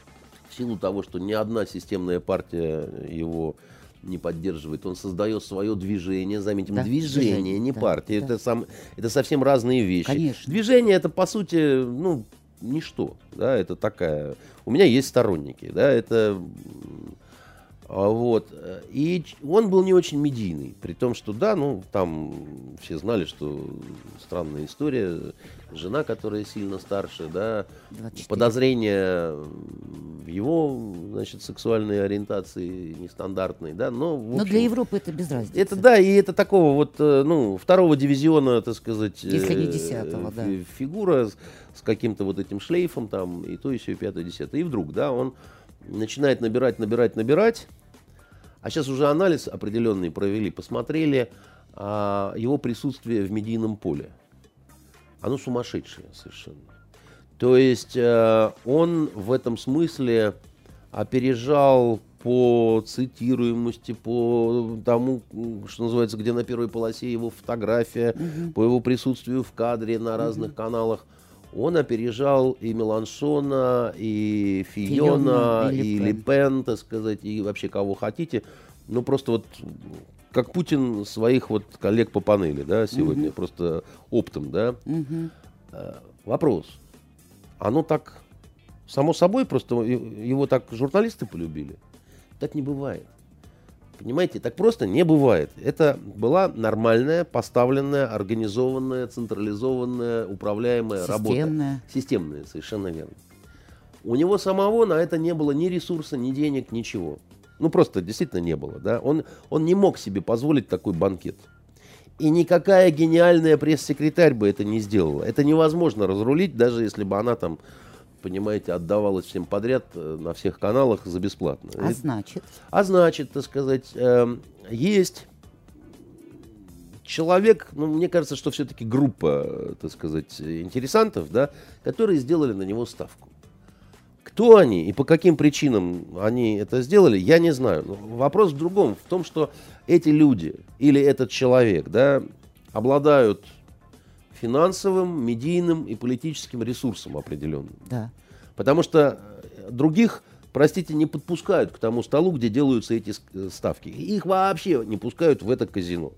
в силу того, что ни одна системная партия его не поддерживает, он создает свое движение, заметим, Да, движение, движение, не да, партия, да. это, сам, это совсем разные вещи. Конечно. Движение это, по сути, ну, ничто, да, это такая... У меня есть сторонники, да, это... а Вот. И он был не очень медийный. При том, что да, ну, там все знали, что странная история. Жена, которая сильно старше, да, 24. подозрения в его, значит, сексуальной ориентации нестандартной, да, но, в Но общем, для Европы это без разницы. это да, и это такого вот, э, ну, второго дивизиона, так сказать, Если не э, десятого, да. фи- фигура с, с каким-то вот этим шлейфом там, и то, и все, и пятое, и десятое. И вдруг, да, он начинает набирать, набирать, набирать, а сейчас уже анализ определенный провели, посмотрели а, его присутствие в медийном поле. Оно сумасшедшее совершенно. То есть э, он в этом смысле опережал по цитируемости, по тому, что называется, где на первой полосе его фотография, по его присутствию в кадре на разных каналах. Он опережал и Меланшона, и Фиона, Фийона, и и Ле Ле Пен, так сказать, и вообще кого хотите. Ну, просто вот как Путин своих вот коллег по панели, да, сегодня, просто оптом, да. Э, Вопрос. Оно так само собой, просто его так журналисты полюбили? Так не бывает. Понимаете, так просто не бывает. Это была нормальная, поставленная, организованная, централизованная, управляемая работа. Системная. Системная, совершенно верно. У него самого на это не было ни ресурса, ни денег, ничего. Ну, просто действительно не было. Да? Он, он не мог себе позволить такой банкет. И никакая гениальная пресс-секретарь бы это не сделала. Это невозможно разрулить, даже если бы она там, понимаете, отдавалась всем подряд э, на всех каналах за бесплатно. А И- значит, а значит, так сказать, эм, есть человек, ну, мне кажется, что все-таки группа, э, так сказать, интересантов, да, которые сделали на него ставку. Кто они и по каким причинам они это сделали, я не знаю. Но вопрос в другом, в том, что эти люди или этот человек, да, обладают финансовым, медийным и политическим ресурсом определенным. да. Потому что э, других, простите, не подпускают к тому столу, где делаются эти э, ставки. Их вообще не пускают в это казино.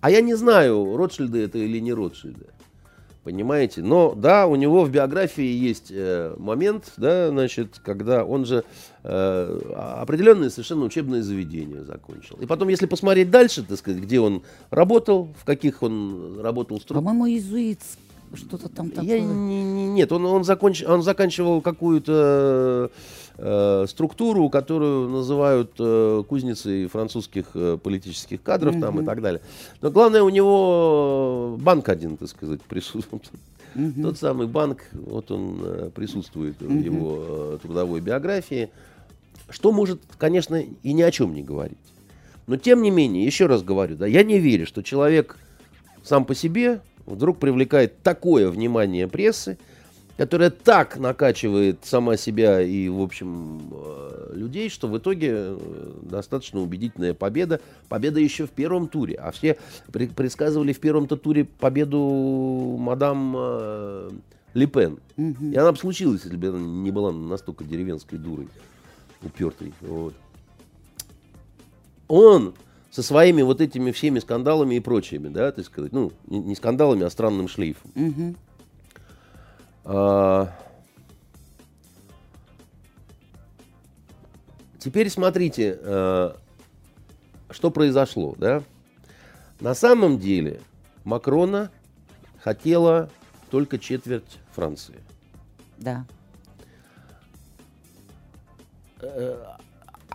А я не знаю, Ротшильды это или не Ротшильды. Понимаете? Но да, у него в биографии есть э, момент, да, значит, когда он же э, определенное совершенно учебное заведение закончил. И потом, если посмотреть дальше, так сказать, где он работал, в каких он работал структурах. По-моему, иезуит что-то там такое. Я не- не- нет, он, он, законч- он заканчивал какую-то э, структуру, которую называют э, кузницей французских э, политических кадров там и так далее. Но главное, у него банк один, так сказать, присутствует. Мгм. Тот самый банк, вот он э, присутствует в Мгм. его э, трудовой биографии. Что может, конечно, и ни о чем не говорить. Но тем не менее, еще раз говорю, да, я не верю, что человек сам по себе вдруг привлекает такое внимание прессы, которая так накачивает сама себя и, в общем, э, людей, что в итоге э, достаточно убедительная победа. Победа еще в первом туре. А все пре- предсказывали в первом-то туре победу мадам э, Ле Пен. Мгм. И она бы случилась, если бы она не была настолько деревенской дурой, упертой. Вот. Он со своими вот этими всеми скандалами и прочими, да, так сказать, ну, не, скандалами, а странным шлейфом. А, Теперь смотрите, э, что произошло, да? На самом деле Макрона хотела только четверть Франции. Да.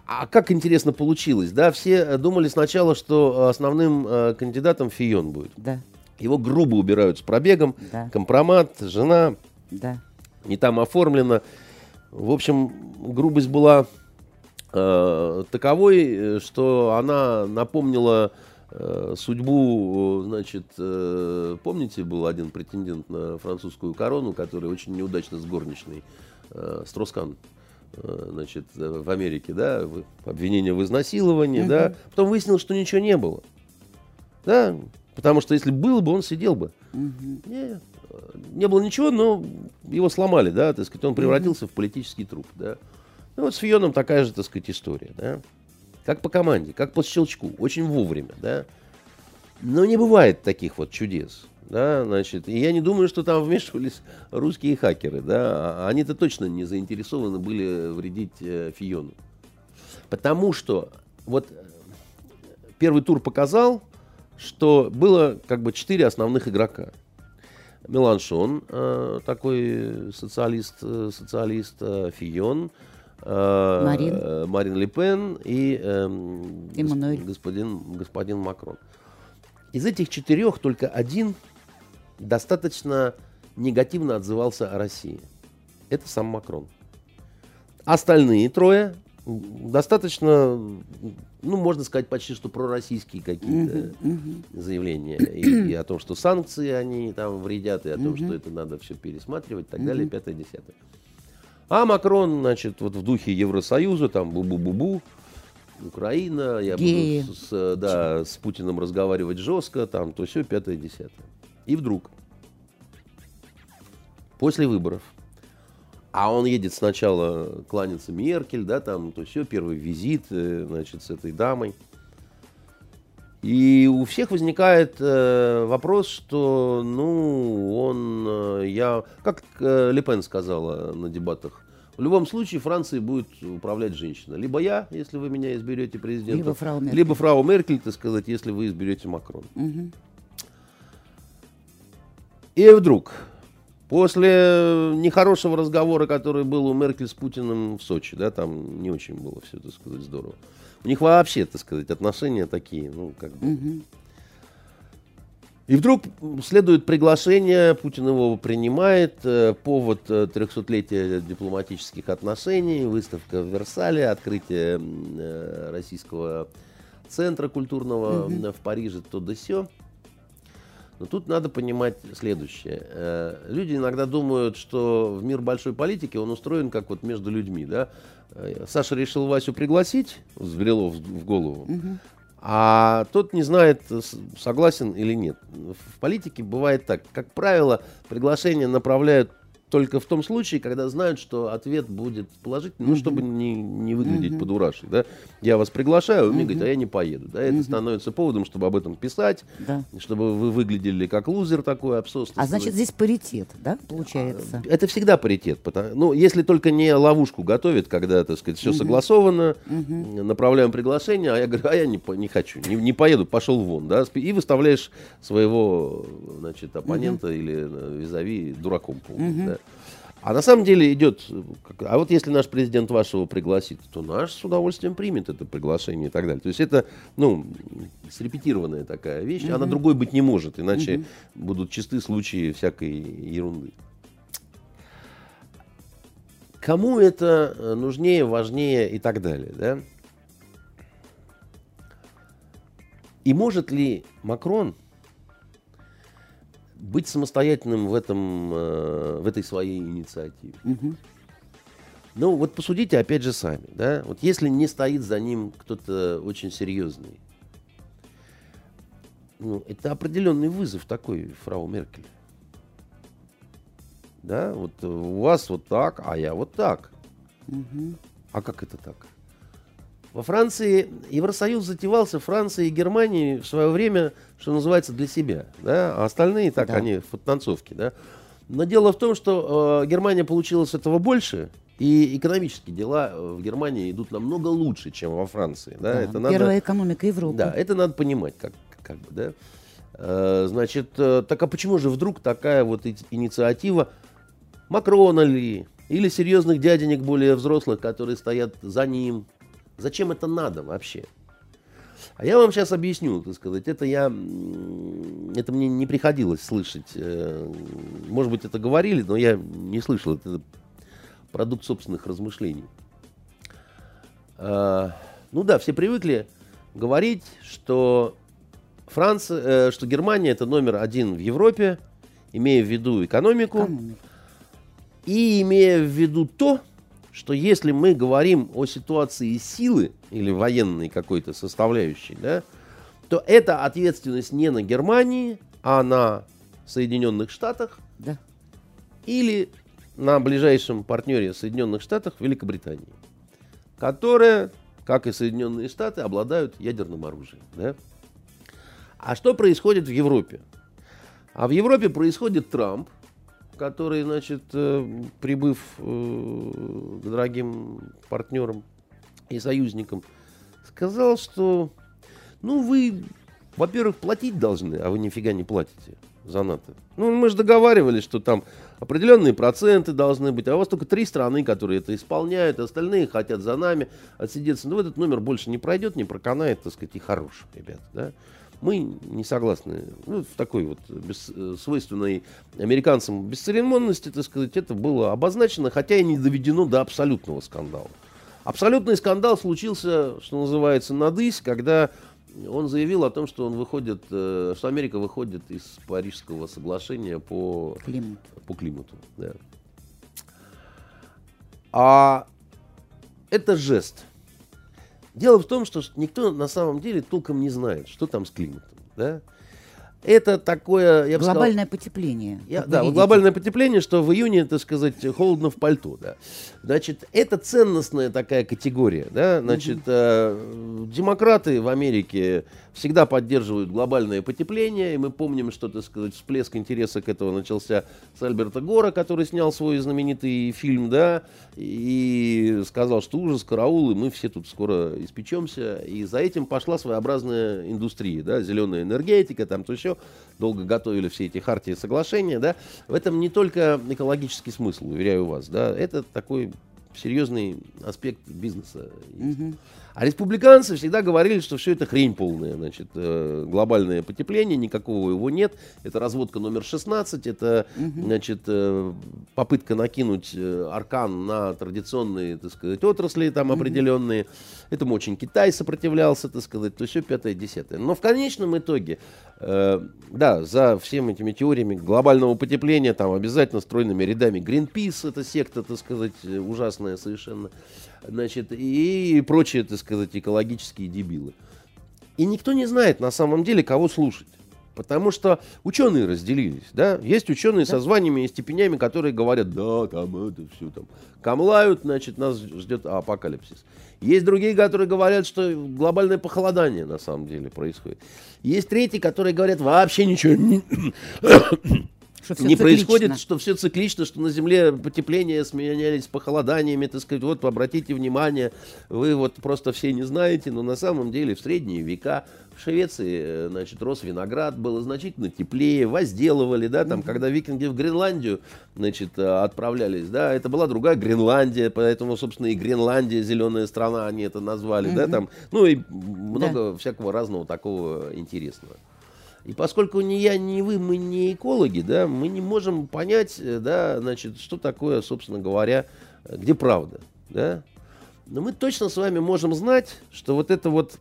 А как интересно получилось, да? Все э, думали сначала, что основным э, кандидатом Фион будет. Да. Его грубо убирают с пробегом, Да. компромат, жена, Да. не там оформлено. В общем, грубость была э, таковой, э, что она напомнила э, судьбу, э, значит, э, помните, был один претендент на французскую корону, который очень неудачно с горничной, э, Строскан, э, значит, э, в Америке, да, обвинение в изнасиловании, да, потом выяснилось, что ничего не было, да, потому что если был бы, он сидел бы. Мгм. Не, не было ничего, но его сломали, да, так сказать, он превратился в политический труп, да. Ну вот с Фионом такая же, так сказать, история, да. как по команде, как по щелчку, очень вовремя, да. Но не бывает таких вот чудес, да, значит, и я не думаю, что там вмешивались русские хакеры, да, а они-то точно не заинтересованы были вредить э, Фиону. Потому что вот э, первый тур показал, что было как бы четыре основных игрока. Меланшон, э, такой социалист, э, социалист э, Фион, э, Марин. Марин Ле Пен и э, Эммануэль. господин, господин Макрон. Из этих четырех только один достаточно негативно отзывался о России. Это сам Макрон. Остальные трое достаточно, ну, можно сказать, почти что пророссийские какие-то заявления. И, и о том, что санкции они там вредят, и о том, что это надо все пересматривать, и так далее, пятое, десятое. А Макрон, значит, вот в духе Евросоюза, там бу-бу-бу-бу, Украина, я Геи. буду с, да, с Путиным разговаривать жестко, там, то все, пятое, десятое. И вдруг, после выборов, а он едет сначала кланяться Меркель, да, там, то все, первый визит, э, значит, с этой дамой. И у всех возникает э, вопрос, что, ну, он, э, я, как э, Ле Пен сказала на дебатах, в любом случае Францией будет управлять женщина. Либо я, если вы меня изберете президентом, Либо фрау Меркель. либо фрау Меркель, так сказать, если вы изберете Макрона. Мгм. И вдруг, после нехорошего разговора, который был у Меркель с Путиным в Сочи, да, там не очень было все, так сказать, здорово. У них вообще, так сказать, отношения такие, ну, как бы. И вдруг следует приглашение, Путин его принимает, э, повод э, 300-летия дипломатических отношений, выставка в Версале, открытие э, российского центра культурного м, в Париже, то да сё. Но тут надо понимать следующее. Э, Люди иногда думают, что в мир большой политики он устроен как вот между людьми. Да? Э, Саша решил Васю пригласить, взбрело в голову, Мгм. а тот не знает, согласен или нет. В политике бывает так. Как правило, приглашение направляют только в том случае, когда знают, что ответ будет положительный, ну, чтобы не, не выглядеть Мгм. по-дураши. Да? Я вас приглашаю, вы мне Мгм. говорите, а я не поеду. Да? Это Мгм. становится поводом, чтобы об этом писать, Да. чтобы вы выглядели как лузер такой, абсос. так А значит, здесь паритет, да, получается? Это всегда паритет. потому- ну, если только не ловушку готовят, когда, так сказать, все Мгм. согласовано, Мгм. направляем приглашение, а я говорю, а я не, не хочу, не, не поеду, пошел вон, да, и выставляешь своего, значит, оппонента или э, визави дураком полным, Мгм. да. А на самом деле идет, а вот если наш президент вашего пригласит, то наш с удовольствием примет это приглашение и так далее. То есть это, ну, срепетированная такая вещь, она Мгм. другой быть не может, иначе Мгм. будут чисты случаи всякой ерунды. Кому это э, нужнее, важнее и так далее, да? И может ли Макрон быть самостоятельным в, этом, э, в этой своей инициативе? Мгм. Ну, вот посудите опять же сами, да? Вот если не стоит за ним кто-то очень серьезный, ну, это определенный вызов такой, фрау Меркель. Да, вот у вас вот так, а я вот так. Мгм. А как это так? Во Франции Евросоюз затевался Францией и Германией в свое время, что называется, для себя. Да? А остальные так, Да. они фототанцовки. Да? Но дело в том, что э, Германия получила с этого больше, и экономические дела э, в Германии идут намного лучше, чем во Франции. Да? Да, Это надо- Первая экономика Европы. да, это надо понимать, как, как бы, да. Э, Значит, э, так а почему же вдруг такая вот и- инициатива Макрона ли, или серьезных дяденек более взрослых, которые стоят за ним? Зачем это надо вообще? А я вам сейчас объясню, так сказать, это я, это мне не приходилось слышать. э, Может быть, это говорили, но я не слышал. Это продукт собственных размышлений. А, Ну да, все привыкли говорить, что Франция, э, что Германия это номер один в Европе, имея в виду экономику, Экономика. и имея в виду то, что если мы говорим о ситуации силы или военной какой-то составляющей, да, то это ответственность не на Германии, а на Соединенных Штатах Да. или на ближайшем партнере Соединенных Штатах Великобритании, которая как и Соединенные Штаты, обладают ядерным оружием. Да? А что происходит в Европе? А в Европе происходит Трамп, который, значит, э, прибыв э, к дорогим партнерам и союзникам, сказал, что, ну, вы, во-первых, платить должны, а вы нифига не платите за НАТО. Ну, мы же договаривались, что там определенные проценты должны быть, а у вас только три страны, которые это исполняют, остальные хотят за нами отсидеться. Ну, этот номер больше не пройдет, не проканает, так сказать, и хорош, ребята, да. Мы не согласны ну, в такой вот без, э, свойственной американцам бесцеремонности, так сказать, это было обозначено, хотя и не доведено до абсолютного скандала. Абсолютный скандал случился, что называется, на дысь, когда он заявил о том, что он выходит, э, что Америка выходит из Парижского соглашения по Климат. По климату да. А это жест. Дело в том, что никто на самом деле толком не знает, что там с климатом. Да? Это такое, я Глобальное сказал, потепление. Я, да, вот глобальное потепление, что в июне, так сказать, холодно в пальто. Да. Значит, это ценностная такая категория. Да? Значит, угу. э, демократы в Америке всегда поддерживают глобальное потепление, и мы помним, что, так сказать, всплеск интереса к этому начался с Альберта Гора, который снял свой знаменитый фильм, да, и сказал, что ужас, караул, и мы все тут скоро испечемся, и за этим пошла своеобразная индустрия, да, зеленая энергетика, там то еще, долго готовили все эти хартии соглашения, да, в этом не только экологический смысл, уверяю вас, да, это такой серьезный аспект бизнеса. Угу. А республиканцы всегда говорили, что все это хрень полная. Значит, э, глобальное потепление, никакого его нет. Это разводка номер 16, это угу. значит, э, попытка накинуть э, аркан на традиционные так сказать, отрасли там угу. определенные. Этому очень Китай сопротивлялся, так сказать, то все пятое, десятое. Но в конечном итоге, э, да, за всеми этими теориями глобального потепления, там обязательно стройными рядами Greenpeace, это секта, так сказать, ужасная совершенно значит, и прочие, так сказать, экологические дебилы. И никто не знает на самом деле, кого слушать. Потому что ученые разделились, да, есть ученые да. со званиями и степенями, которые говорят, да, там это все там, камлают, значит, нас ждет апокалипсис. Есть другие, которые говорят, что глобальное похолодание на самом деле происходит. Есть третьи, которые говорят, вообще ничего не, что не циклично. происходит, что все циклично, что на Земле потепление сменялись похолоданиями, так сказать, вот обратите внимание, вы вот просто все не знаете, но на самом деле в средние века в Швеции, э, значит, рос виноград, было значительно теплее, возделывали, да, там, mm-hmm. когда викинги в Гренландию, значит, э, отправлялись, да, это была другая Гренландия, поэтому, собственно, и Гренландия, зеленая страна, они это назвали, mm-hmm. да, там, ну и много да. всякого разного такого интересного. И поскольку ни я, ни вы, мы не экологи, да, мы не можем понять, э, да, значит, что такое, собственно говоря, э, где правда, да. Но мы точно с вами можем знать, что вот эта вот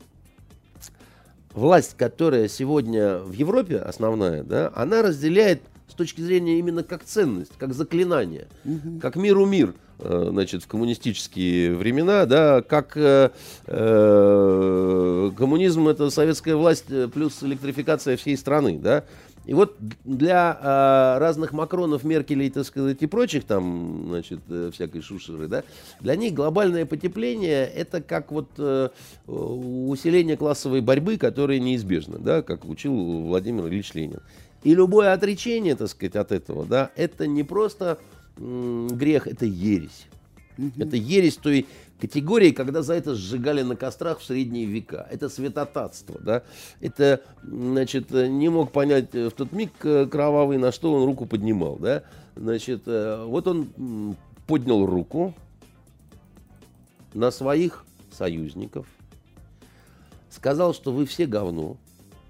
власть, которая сегодня в Европе основная, да, она разделяет с точки зрения именно как ценность, как заклинание, угу. как миру мир. Э, значит, в коммунистические времена, да, как э, э, коммунизм это советская власть э, плюс электрификация всей страны, да. И вот для э, разных Макронов, Меркелей, так сказать, и прочих там, значит, э, всякой шушеры, да, для них глобальное потепление это как вот э, усиление классовой борьбы, которое неизбежно, да, как учил Владимир Ильич Ленин. И любое отречение, так сказать, от этого, да, это не просто грех, это ересь. Угу. Это ересь той категории, когда за это сжигали на кострах в средние века. Это святотатство, да. Это, значит, не мог понять э, в тот миг э, кровавый, на что он руку поднимал, да. Значит, э, вот он поднял руку на своих союзников, сказал, что вы все говно,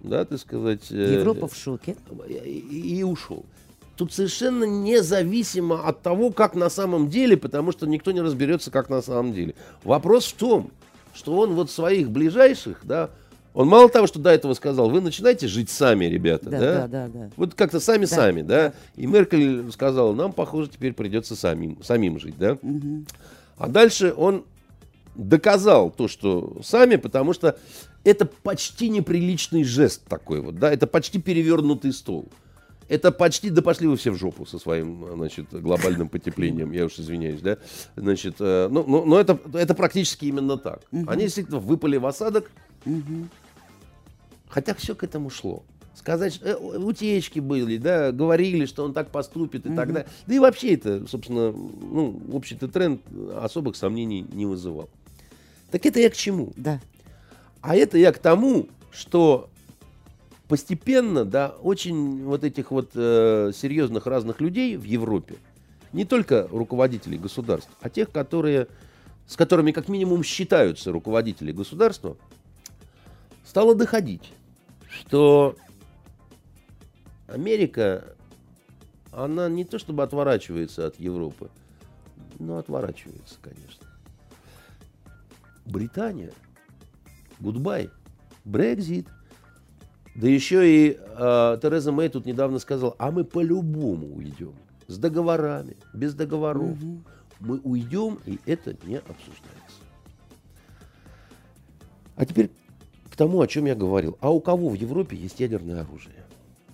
да, так сказать. Европа в шоке. И, и ушел тут совершенно независимо от того, как на самом деле, потому что никто не разберется, как на самом деле. Вопрос в том, что он вот своих ближайших, да, он мало того, что до этого сказал, вы начинаете жить сами, ребята, да? Да, да, да. да. Вот как-то сами-сами, да, да. И Меркель сказала, нам, похоже, теперь придется самим, самим жить, да. Угу. А дальше он доказал то, что сами, потому что это почти неприличный жест такой вот, да, это почти перевернутый стол. Это почти, да пошли вы все в жопу со своим, значит, глобальным потеплением, я уж извиняюсь, да. Значит, э, ну, ну, но это, это практически именно так. Они действительно выпали в осадок, хотя все к этому шло. Сказать, э, утечки были, да, говорили, что он так поступит и так далее. Да и вообще это, собственно, ну, общий-то тренд особых сомнений не вызывал. Так это я к чему? Да. А это я к тому, что постепенно, да, очень вот этих вот э, серьезных разных людей в Европе, не только руководителей государств, а тех, которые, с которыми как минимум считаются руководители государства, стало доходить, что Америка, она не то чтобы отворачивается от Европы, но отворачивается, конечно. Британия, гудбай, Брекзит. Да еще и э, Тереза Мэй тут недавно сказала, а мы по-любому уйдем. С договорами, без договоров. Угу. Мы уйдем, и это не обсуждается. А теперь к тому, о чем я говорил. А у кого в Европе есть ядерное оружие?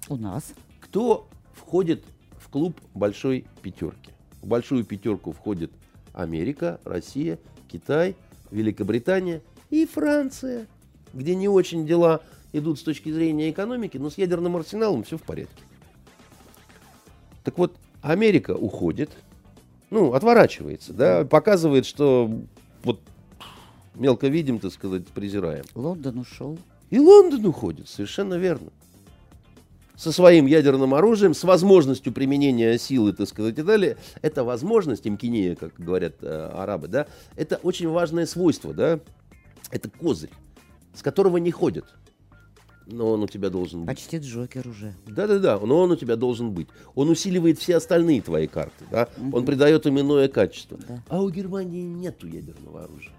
У нас. Кто входит в клуб большой пятерки? В большую пятерку входит Америка, Россия, Китай, Великобритания и Франция, где не очень дела идут с точки зрения экономики, но с ядерным арсеналом все в порядке. Так вот, Америка уходит, ну, отворачивается, да, показывает, что вот мелко видим, так сказать, презираем. Лондон ушел. И Лондон уходит, совершенно верно со своим ядерным оружием, с возможностью применения силы, так сказать, и далее. Это возможность, имкинея, как говорят э, арабы, да, это очень важное свойство, да, это козырь, с которого не ходят. Но он у тебя должен быть. Почти Джокер уже. Да-да-да, но он у тебя должен быть. Он усиливает все остальные твои карты, да, угу. он придает им иное качество. Да. А у Германии нету ядерного оружия.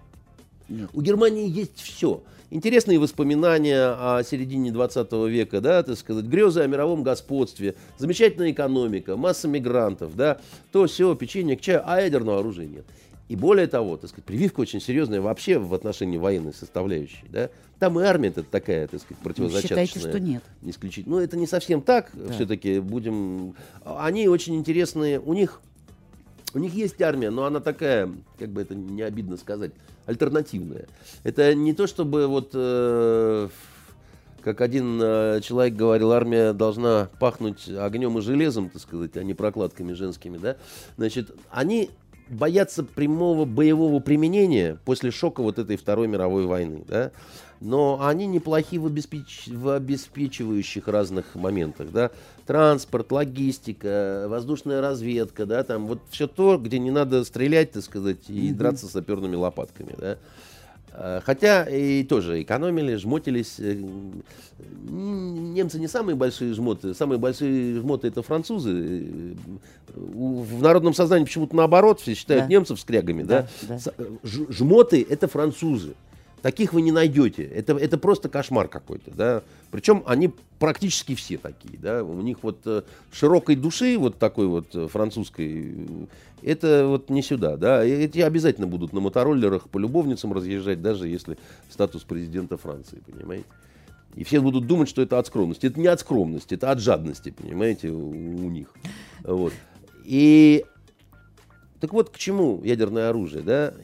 Нет. У Германии есть все. Интересные воспоминания о середине 20 века, да, так сказать, грезы о мировом господстве, замечательная экономика, масса мигрантов, да, то все, печенье к чаю, а ядерного оружия нет. И более того, так сказать, прививка очень серьезная вообще в отношении военной составляющей. Да? Там и армия это такая, так сказать, противозачаточная. Считаете, что нет? Не исключить. Ну, это не совсем так. Да. Все-таки будем... Они очень интересные. У них у них есть армия, но она такая, как бы это не обидно сказать, альтернативная. Это не то, чтобы вот, э, как один э, человек говорил, армия должна пахнуть огнем и железом, так сказать, а не прокладками женскими, да. Значит, они боятся прямого боевого применения после шока вот этой Второй мировой войны, да но они неплохи в, обеспеч... в обеспечивающих разных моментах, да, транспорт, логистика, воздушная разведка, да, там вот все то, где не надо стрелять, так сказать, и mm-hmm. драться саперными лопатками, да. А, хотя и тоже экономили, жмотились. Э, немцы не самые большие жмоты. Самые большие жмоты это французы. Э, в народном сознании почему-то наоборот все считают да. немцев скрягами. Да, да? Да. Жмоты это французы. Таких вы не найдете. Это, это просто кошмар какой-то. Да? Причем они практически все такие. Да? У них вот э, широкой души, вот такой вот э, французской, это вот не сюда. Да? Эти обязательно будут на мотороллерах по любовницам разъезжать, даже если статус президента Франции, понимаете? И все будут думать, что это от скромности. Это не от скромности, это от жадности, понимаете, у, у них. Вот. И так вот к чему ядерное оружие, да?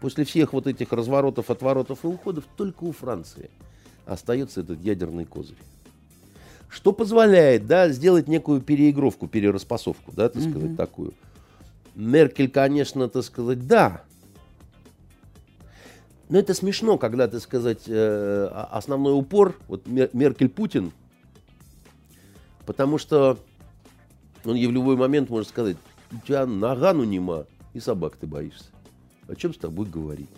После всех вот этих разворотов, отворотов и уходов только у Франции остается этот ядерный козырь. Что позволяет, да, сделать некую переигровку, перераспасовку, да, так сказать, mm-hmm. такую. Меркель, конечно, так сказать, да. Но это смешно, когда, так сказать, э, основной упор, вот Меркель-Путин, потому что он в любой момент может сказать, у тебя нагану нема, и собак ты боишься о чем с тобой говорить.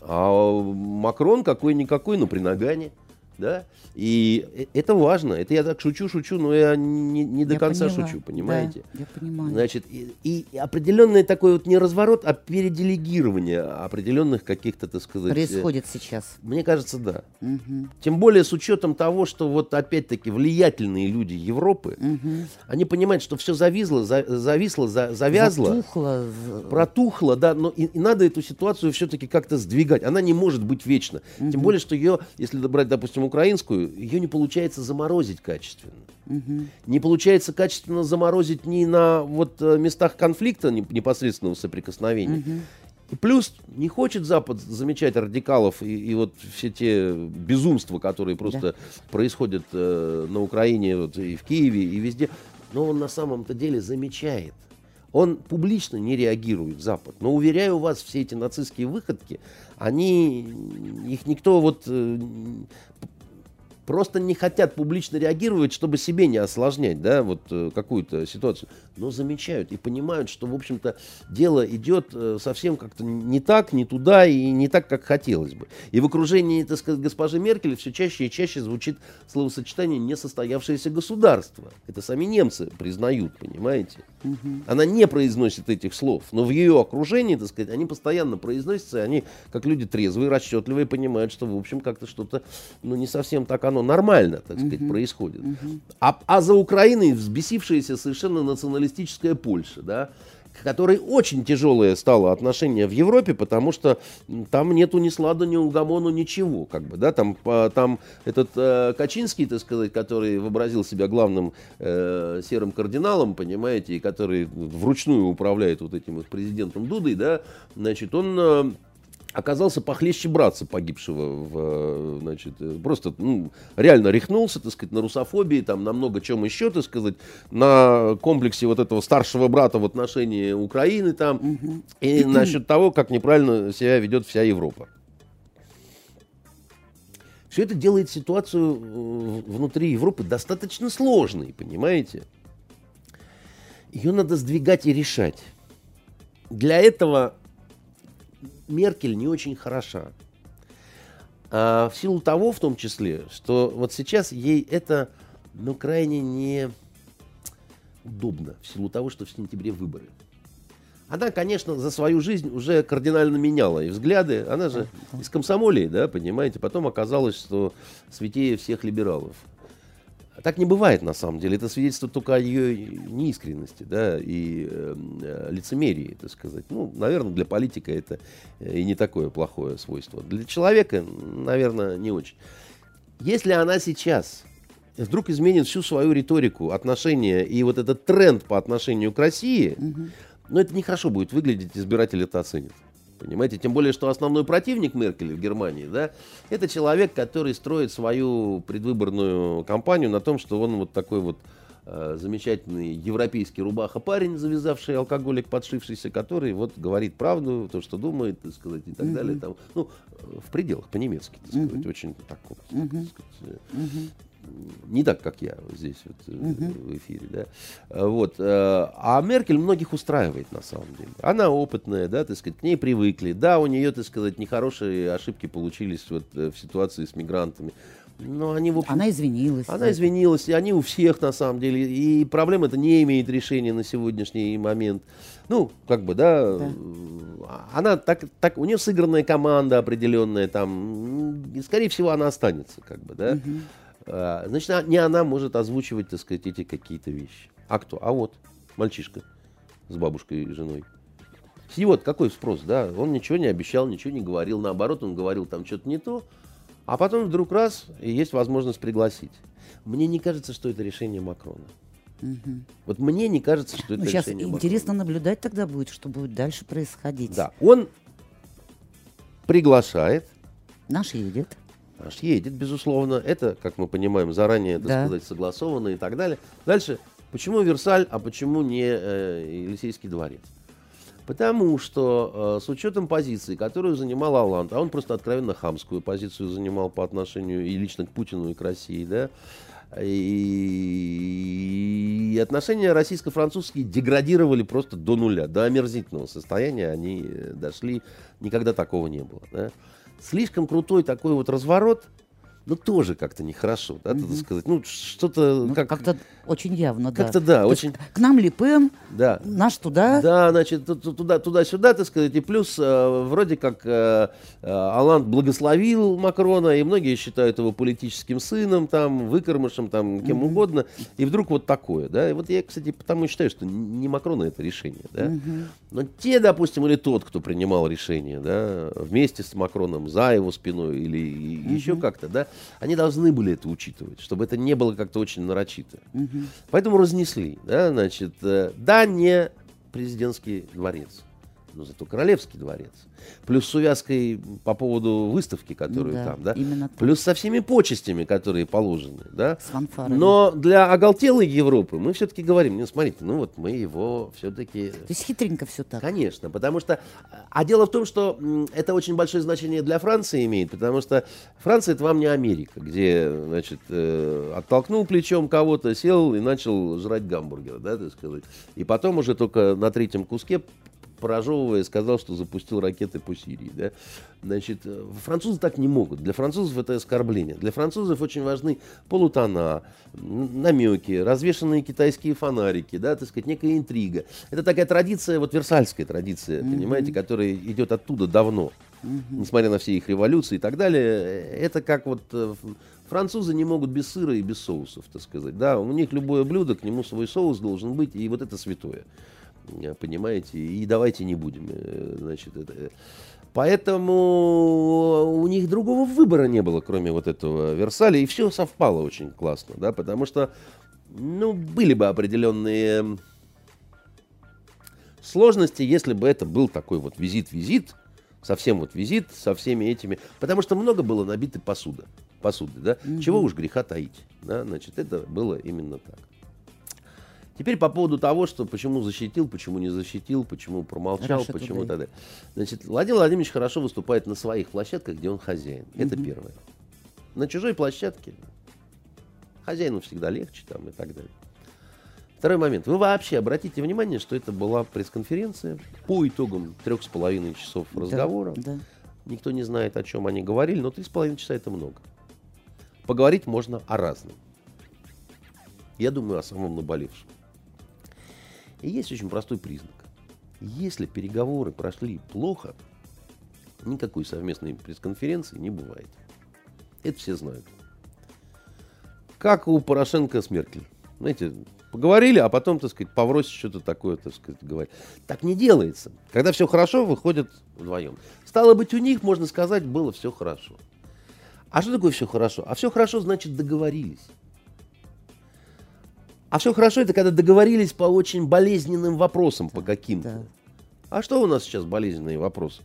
А Макрон какой-никакой, но при нагане. Да? И э, это важно. Это я так шучу, шучу, но я не, не до я конца поняла. шучу, понимаете? Да, я понимаю. Значит, и, и определенный такой вот не разворот, а переделегирование определенных каких-то, так сказать... Э, Происходит сейчас. Мне кажется, да. Угу. Тем более с учетом того, что вот опять-таки влиятельные люди Европы, угу. они понимают, что все зависло, за, зависло, за, завязло. Затухло. Протухло, да, но и, и надо эту ситуацию все-таки как-то сдвигать. Она не может быть вечна. Угу. Тем более, что ее, если брать, допустим, украинскую, ее не получается заморозить качественно. Мгм. Не получается качественно заморозить ни на вот э, местах конфликта не- непосредственного соприкосновения. Мгм. И плюс не хочет Запад замечать радикалов и, и вот все те безумства, которые просто происходят э, на Украине, вот, и в Киеве, и везде. Но он на самом-то деле замечает. Он публично не реагирует, Запад. Но уверяю вас, все эти нацистские выходки, они, их никто вот э, просто не хотят публично реагировать, чтобы себе не осложнять, да, вот э, какую-то ситуацию, но замечают и понимают, что, в общем-то, дело идет э, совсем как-то не так, не туда и не так, как хотелось бы. И в окружении, так сказать, госпожи Меркель все чаще и чаще звучит словосочетание «несостоявшееся государство». Это сами немцы признают, понимаете? Она не произносит этих слов, но в ее окружении, так сказать, они постоянно произносятся, и они, как люди трезвые, расчетливые, понимают, что, в общем, как-то что-то, ну, не совсем так оно нормально, так сказать, происходит. А, а за Украиной взбесившаяся совершенно националистическая Польша, да, которой очень тяжелое стало отношение в Европе, потому что там нету ни слада, ни угомону, ничего, как бы, да, там, по- там этот э, Качинский, так сказать, который вообразил себя главным э, серым кардиналом, понимаете, и который вручную управляет вот этим вот президентом Дудой, да, значит, он э, оказался похлеще братца погибшего, в, э, значит, э, просто ну, реально рехнулся, так сказать, на русофобии, там, на много чем еще, так сказать, на комплексе вот этого старшего брата в отношении Украины там, и насчет того, как неправильно себя ведет вся Европа. Все это делает ситуацию э, внутри Европы достаточно сложной, понимаете? Ее надо сдвигать и решать. Для этого Меркель не очень хороша. А в силу того, в том числе, что вот сейчас ей это, ну, крайне не удобно, в силу того, что в сентябре выборы. Она, конечно, за свою жизнь уже кардинально меняла и взгляды. Она же из комсомолии, да, понимаете. Потом оказалось, что святее всех либералов. А Так не бывает на самом деле. Это свидетельствует только о ее неискренности, да, и э, э, лицемерии, так сказать. Ну, наверное, для политика это э, и не такое плохое свойство. Для человека, наверное, не очень. Если она сейчас вдруг изменит всю свою риторику, отношения и вот этот тренд по отношению к России, ну, это нехорошо будет выглядеть, избиратель это оценит. Понимаете, тем более, что основной противник Меркель в Германии, да, это человек, который строит свою предвыборную кампанию на том, что он вот такой вот э, замечательный европейский рубаха парень, завязавший алкоголик, подшившийся, который вот говорит правду, то, что думает, так сказать, и так далее. Там, ну, э, в пределах, по-немецки, так сказать, очень так вот, так сказать, э, не так, как я здесь вот, э, в эфире, да. Э, Вот. э, А Меркель многих устраивает на самом деле. Она опытная, да, так сказать, к ней привыкли. Да, у нее, так сказать, нехорошие ошибки получились вот в ситуации с мигрантами. Но они, в общем, Она извинилась. она извинилась, и они у всех на самом деле. И проблема это не имеет решения на сегодняшний момент. Ну, как бы, да, Да. она так, так, у нее сыгранная команда определенная там, и, скорее всего, она останется, как бы, да. А, Значит, а- не она может озвучивать, так сказать, эти какие-то вещи. А кто? А вот, мальчишка с бабушкой и женой. С него какой спрос, да? Он ничего не обещал, ничего не говорил. Наоборот, он говорил там что-то не то. А потом вдруг раз, и есть возможность пригласить. Мне не кажется, что это решение Макрона. Вот мне не кажется, что это Ну, сейчас решение интересно Макрона. наблюдать тогда будет, что будет дальше происходить. Да, он приглашает, Наш едет. Аж едет, безусловно. Это, как мы понимаем, заранее, так Да. сказать, согласовано и так далее. Дальше, почему Версаль, а почему не э, Елисейский дворец? Потому что э, с учетом позиции, которую занимал Алланд, а он просто откровенно хамскую позицию занимал по отношению и лично к Путину, и к России, да, и отношения российско-французские деградировали просто до нуля, до омерзительного состояния они э, дошли, никогда такого не было. да. Слишком крутой такой вот разворот, ну тоже как-то нехорошо, да, так сказать, ну что-то Ну, как, как-то очень явно, да. как-то да, То очень, К нам липем, да. наш туда. Да, значит, ту- ту- туда, туда-сюда, так сказать, и плюс э, вроде как э, э, Алланд благословил Макрона, и многие считают его политическим сыном, там, выкормышем, там, кем угодно, и вдруг вот такое, да, и вот я, кстати, потому и считаю, что не Макрона это решение, да, Но те, допустим, или тот, кто принимал решение, да, вместе с Макроном, за его спиной или угу. еще как-то, да, они должны были это учитывать, чтобы это не было как-то очень нарочито. Угу. Поэтому разнесли, да, значит, э, да, не президентский дворец но зато Королевский дворец. Плюс с увязкой по поводу выставки, которую да, там, да? Именно так. Плюс со всеми почестями, которые положены, да? С фанфарами. Но для оголтелой Европы мы все-таки говорим, ну, смотрите, ну вот мы его все-таки... То есть хитренько все так. Конечно, потому что... А дело в том, что это очень большое значение для Франции имеет, потому что Франция это вам не Америка, где, значит, э, оттолкнул плечом кого-то, сел и начал жрать гамбургер, да, так сказать. И потом уже только на третьем куске прожевывая, сказал, что запустил ракеты по Сирии. Да? Значит, э, французы так не могут. Для французов это оскорбление. Для французов очень важны полутона, намеки, развешенные китайские фонарики, да, так сказать, некая интрига. Это такая традиция, вот версальская традиция, mm-hmm. понимаете, которая идет оттуда давно. Mm-hmm. Несмотря на все их революции и так далее, это как вот э, французы не могут без сыра и без соусов, так сказать. Да, у них любое блюдо, к нему свой соус должен быть, и вот это святое. Э, понимаете, и давайте не будем, э, значит, это... Э. Поэтому у них другого выбора не было, кроме вот этого Версаля, и все совпало очень классно, да, потому что, ну, были бы определенные сложности, если бы это был такой вот визит-визит, совсем вот визит со всеми этими, потому что много было набиты посуда, посуды, да, mm-hmm. чего уж греха таить, да, значит, это было именно так. Теперь по поводу того, что почему защитил, почему не защитил, почему промолчал, Раша почему туда. тогда. Значит, Владимир Владимирович хорошо выступает на своих площадках, где он хозяин. Угу. Это первое. На чужой площадке хозяину всегда легче там и так далее. Второй момент. Вы вообще обратите внимание, что это была пресс-конференция по итогам трех с половиной часов разговора. Да, да. Никто не знает, о чем они говорили, но три с половиной часа это много. Поговорить можно о разном. Я думаю о самом наболевшем. И есть очень простой признак. Если переговоры прошли плохо, никакой совместной пресс-конференции не бывает. Это все знают. Как у Порошенко с Меркель. Знаете, поговорили, а потом, так сказать, повросить что-то такое, так сказать, говорить. Так не делается. Когда все хорошо, выходят вдвоем. Стало быть, у них, можно сказать, было все хорошо. А что такое все хорошо? А все хорошо, значит, договорились. А все хорошо, это когда договорились по очень болезненным вопросам, по каким-то. Да. А что у нас сейчас болезненные вопросы?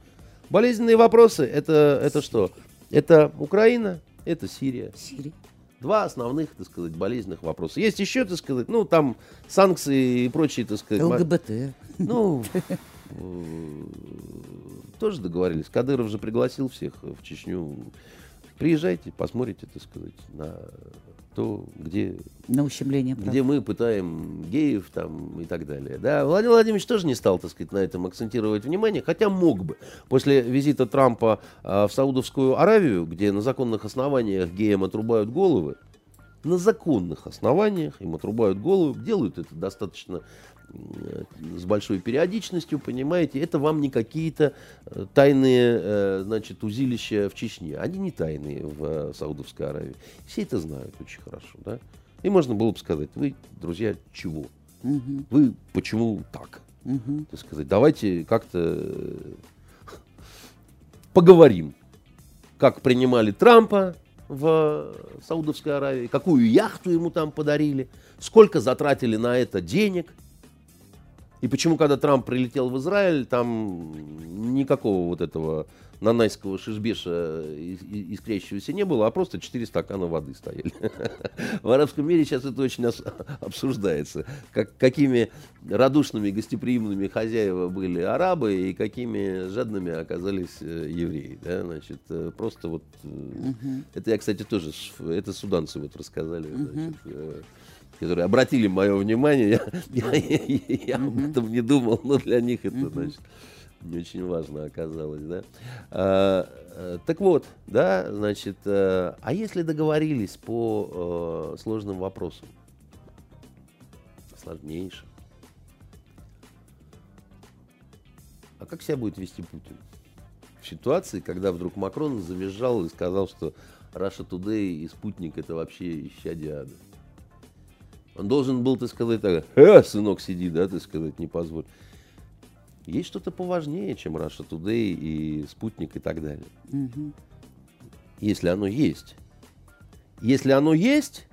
Болезненные вопросы это, это что? Это Украина, это Сирия. Сирия. Два основных, так сказать, болезненных вопроса. Есть еще, так сказать, ну, там санкции и прочие, так сказать. ЛГБТ. Ну, э, тоже договорились. Кадыров же пригласил всех в Чечню. Приезжайте, посмотрите, так сказать, на то, где, на ущемление прав. где мы пытаем геев там, и так далее. Да, Владимир Владимирович тоже не стал, так сказать, на этом акцентировать внимание, хотя мог бы. После визита Трампа э, в Саудовскую Аравию, где на законных основаниях геям отрубают головы, на законных основаниях им отрубают голову, делают это достаточно с большой периодичностью, понимаете, это вам не какие-то э, тайные, э, значит, узилища в Чечне. Они не тайные в э, Саудовской Аравии. Все это знают очень хорошо, да. И можно было бы сказать, вы, друзья, чего? Угу. Вы почему так? Угу. Так сказать, давайте как-то поговорим, как принимали Трампа в Саудовской Аравии, какую яхту ему там подарили, сколько затратили на это денег – и почему, когда Трамп прилетел в Израиль, там никакого вот этого нанайского шишбеша искрящегося не было, а просто четыре стакана воды стояли. В арабском мире сейчас это очень обсуждается. Как, какими радушными, гостеприимными хозяева были арабы и какими жадными оказались э, евреи. Да? Значит, э, просто вот... Угу. Это я, кстати, тоже... Это суданцы вот рассказали. Значит, угу которые обратили мое внимание, я, я, я, я об этом не думал, но для них это, значит, не очень важно оказалось, да. А, э, так вот, да, значит, а, а если договорились по а, сложным вопросам, сложнейшим, а как себя будет вести Путин? В ситуации, когда вдруг Макрон завизжал и сказал, что Russia Today и Спутник это вообще исчадие ада. Он должен был, так сказать, так, э, сынок, сиди, да, ты сказать, не позволь. Есть что-то поважнее, чем Russia Today и Спутник и так далее. Мгм. Если оно есть. Если оно есть,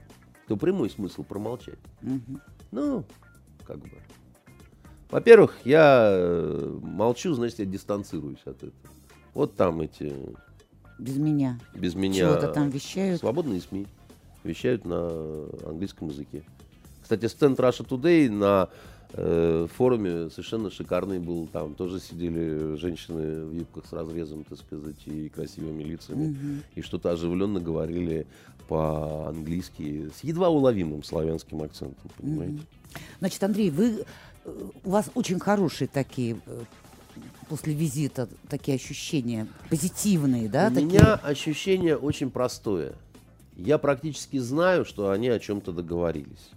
то прямой смысл промолчать. Мгм. Ну, как бы. Во-первых, я э, молчу, значит, я дистанцируюсь от этого. Вот там эти Без меня. без меня Чего-то там вещают. свободные СМИ вещают на английском языке. Кстати, стенд Russia Today на э, форуме совершенно шикарный был. Там тоже сидели женщины в юбках с разрезом, так сказать, и красивыми лицами. Мгм. И что-то оживленно говорили по-английски с едва уловимым славянским акцентом, понимаете? Значит, Андрей, вы, э, у вас очень хорошие такие э, после визита такие ощущения позитивные, да? У такие? меня ощущение очень простое. Я практически знаю, что они о чем-то договорились.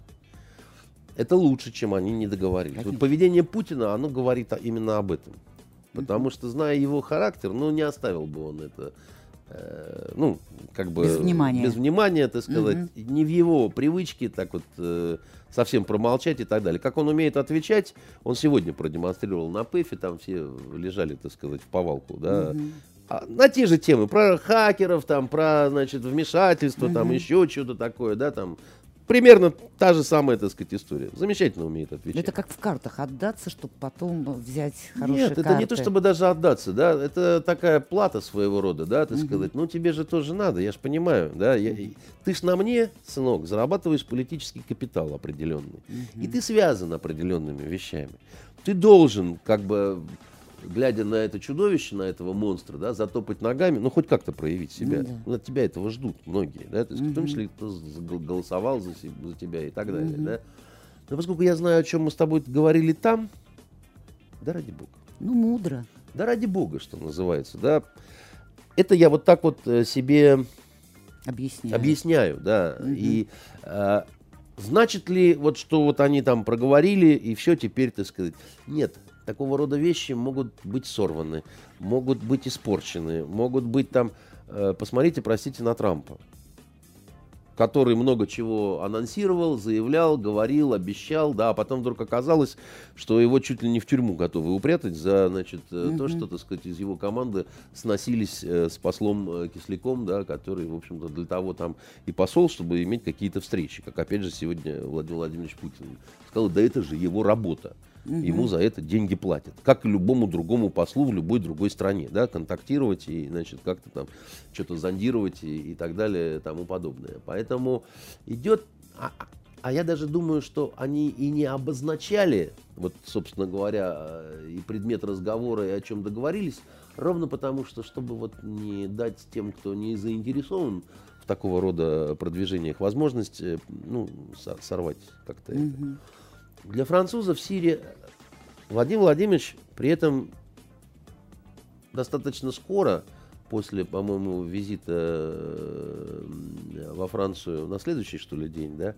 Это лучше, чем они не договорились. Вот поведение Путина, оно говорит именно об этом. Потому что, зная его характер, ну, не оставил бы он это, э, ну, как бы... Без внимания. Без внимания, так сказать. Не в его привычке так вот э, совсем промолчать и так далее. Как он умеет отвечать, он сегодня продемонстрировал на ПЭФе, там все лежали, так сказать, в повалку, да, Мгм. а, на те же темы, про хакеров, там, про, значит, вмешательство, там, Мгм. еще что-то такое, да, там. Примерно та же самая, так сказать, история. Замечательно умеет отвечать. Это как в картах отдаться, чтобы потом взять хорошие Нет, это не то, карты. чтобы даже отдаться, да, это такая плата своего рода, да, так сказать. Ну, тебе же тоже надо, я же понимаю, да. я- ты ж на мне, сынок, зарабатываешь политический капитал определенный. И ты связан определенными вещами. Ты должен, как бы, глядя на это чудовище, на этого монстра, да, затопать ногами, ну, хоть как-то проявить себя. Ну да. Ну, от тебя этого ждут многие, да, то есть, в том числе, кто голосовал за, за тебя и так далее, Мгм. да. Но поскольку я знаю, о чем мы с тобой говорили там, да ради бога. Ну, мудро. Да ради бога, что называется, да. Это я вот так вот э, себе Объясняю. объясняю, да. Мгм. И э, значит ли вот, что вот они там проговорили, и все теперь, так сказать, нет. Такого рода вещи могут быть сорваны, могут быть испорчены, могут быть там, э, посмотрите, простите, на Трампа, который много чего анонсировал, заявлял, говорил, обещал, да, а потом вдруг оказалось, что его чуть ли не в тюрьму готовы упрятать за, значит, э, то, что, так сказать, из его команды сносились э, с послом Кисляком, да, который, в общем-то, для того там и посол, чтобы иметь какие-то встречи, как, опять же, сегодня Владимир Владимирович Путин сказал, да это же его работа. Мгм. Ему за это деньги платят. Как и любому другому послу в любой другой стране. Да, контактировать и, значит, как-то там что-то зондировать и, и так далее и тому подобное. Поэтому идет... А, а я даже думаю, что они и не обозначали, вот, собственно говоря, э, и предмет разговора, и о чем договорились, ровно потому, что, чтобы вот не дать тем, кто не заинтересован в такого рода продвижениях, возможность, э, ну, со- сорвать как-то это. Для французов Сирия Владимир Владимирович при этом достаточно скоро, после, по-моему, визита э, во Францию на следующий, что ли, день, да,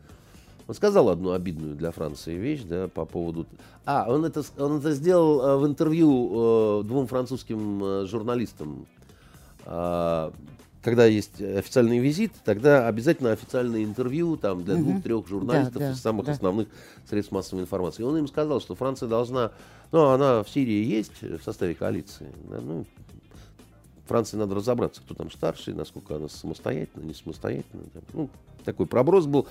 он сказал одну обидную для Франции вещь, да, по поводу... А, он это, он это сделал э, в интервью э, двум французским журналистам. А, Когда есть официальный визит, тогда обязательно официальное интервью там, для Мгм. двух-трех журналистов Да, да, из самых да. основных средств массовой информации. И он им сказал, что Франция должна... Ну, она в Сирии есть в составе коалиции. да, ну, Франции надо разобраться, кто там старший, насколько она самостоятельна, не самостоятельна. там. Ну, такой проброс был.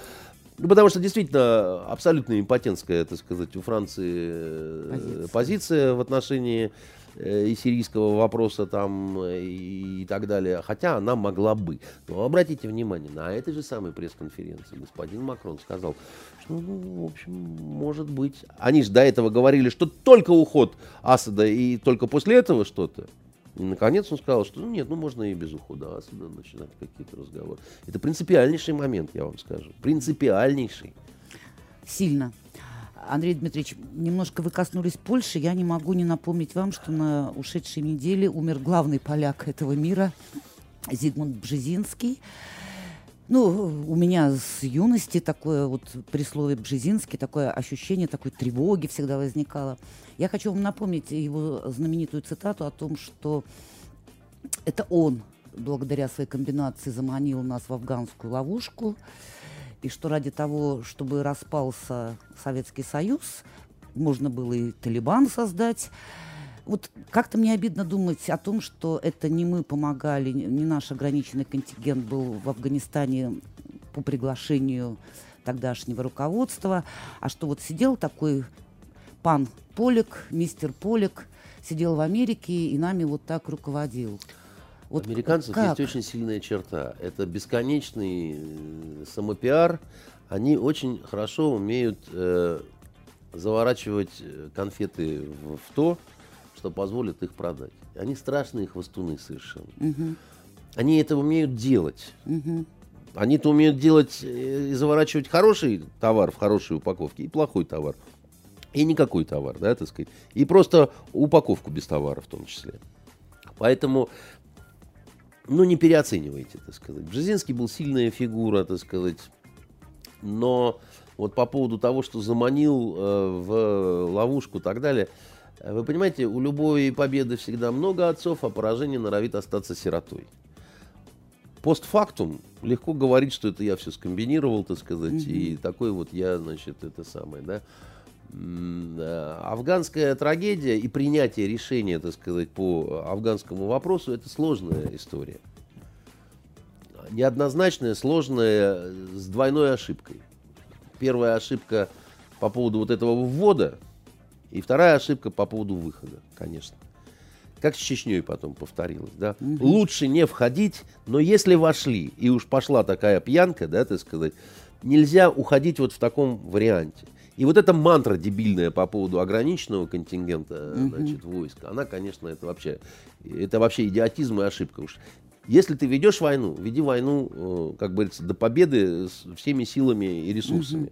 Ну, потому что действительно абсолютно импотентская, так сказать, у Франции э, Позиция. позиция в отношении и сирийского вопроса там э, и, так далее. Хотя она могла бы. Но обратите внимание, на этой же самой пресс-конференции господин Макрон сказал, что, ну, в общем, может быть. Они же до этого говорили, что только уход Асада и только после этого что-то. И наконец он сказал, что ну, нет, ну можно и без ухода Асада начинать какие-то разговоры. Это принципиальнейший момент, я вам скажу. Принципиальнейший. Сильно. Андрей Дмитриевич, немножко вы коснулись Польши. Я не могу не напомнить вам, что на ушедшей неделе умер главный поляк этого мира Зигмунд Бжезинский. Ну, у меня с юности такое вот при слове Бжезинский такое ощущение такой тревоги всегда возникало. Я хочу вам напомнить его знаменитую цитату о том, что это он, благодаря своей комбинации, заманил нас в афганскую ловушку, и что ради того, чтобы распался Советский Союз, можно было и Талибан создать. Вот как-то мне обидно думать о том, что это не мы помогали, не наш ограниченный контингент был в Афганистане по приглашению тогдашнего руководства, а что вот сидел такой пан Полик, мистер Полик, сидел в Америке и нами вот так руководил. Вот Американцев как? есть очень сильная черта. Это бесконечный э, самопиар. Они очень хорошо умеют э, заворачивать э, конфеты в, в то, что позволит их продать. Они страшные хвостуны совершенно. Угу. Они это умеют делать. Угу. Они это умеют делать э, и заворачивать хороший товар в хорошей упаковке и плохой товар. И никакой товар, да, так сказать. И просто упаковку без товара в том числе. Поэтому, ну, не переоценивайте, так сказать. Бжезинский был сильная фигура, так сказать. Но вот по поводу того, что заманил э, в ловушку и так далее, вы понимаете, у любой победы всегда много отцов, а поражение норовит остаться сиротой постфактум легко говорить, что это я все скомбинировал, так сказать, mm-hmm. и такой вот я, значит, это самое, да. Афганская трагедия и принятие решения, так сказать, по афганскому вопросу, это сложная история. Неоднозначная, сложная, с двойной ошибкой. Первая ошибка по поводу вот этого ввода, и вторая ошибка по поводу выхода, конечно. Как с Чечней потом повторилось, да? Угу. Лучше не входить, но если вошли, и уж пошла такая пьянка, да, так сказать, нельзя уходить вот в таком варианте. И вот эта мантра дебильная по поводу ограниченного контингента угу. значит, войска, она, конечно, это вообще, это вообще идиотизм и ошибка. Уж если ты ведешь войну, веди войну, э, как говорится, до победы с всеми силами и ресурсами. Угу.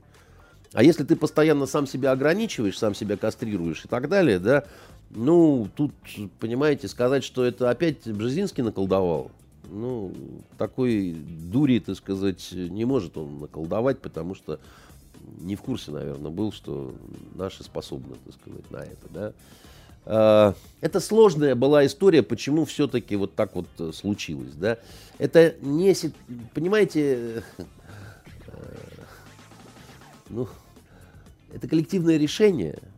А если ты постоянно сам себя ограничиваешь, сам себя кастрируешь и так далее, да, ну, тут, понимаете, сказать, что это опять Бжезинский наколдовал, ну, такой дури, так сказать, не может он наколдовать, потому что не в курсе, наверное, был, что наши способны, так сказать, на это, да. А, это сложная была история, почему все-таки вот так вот случилось, да. Это не, понимаете, э, ну, это коллективное решение –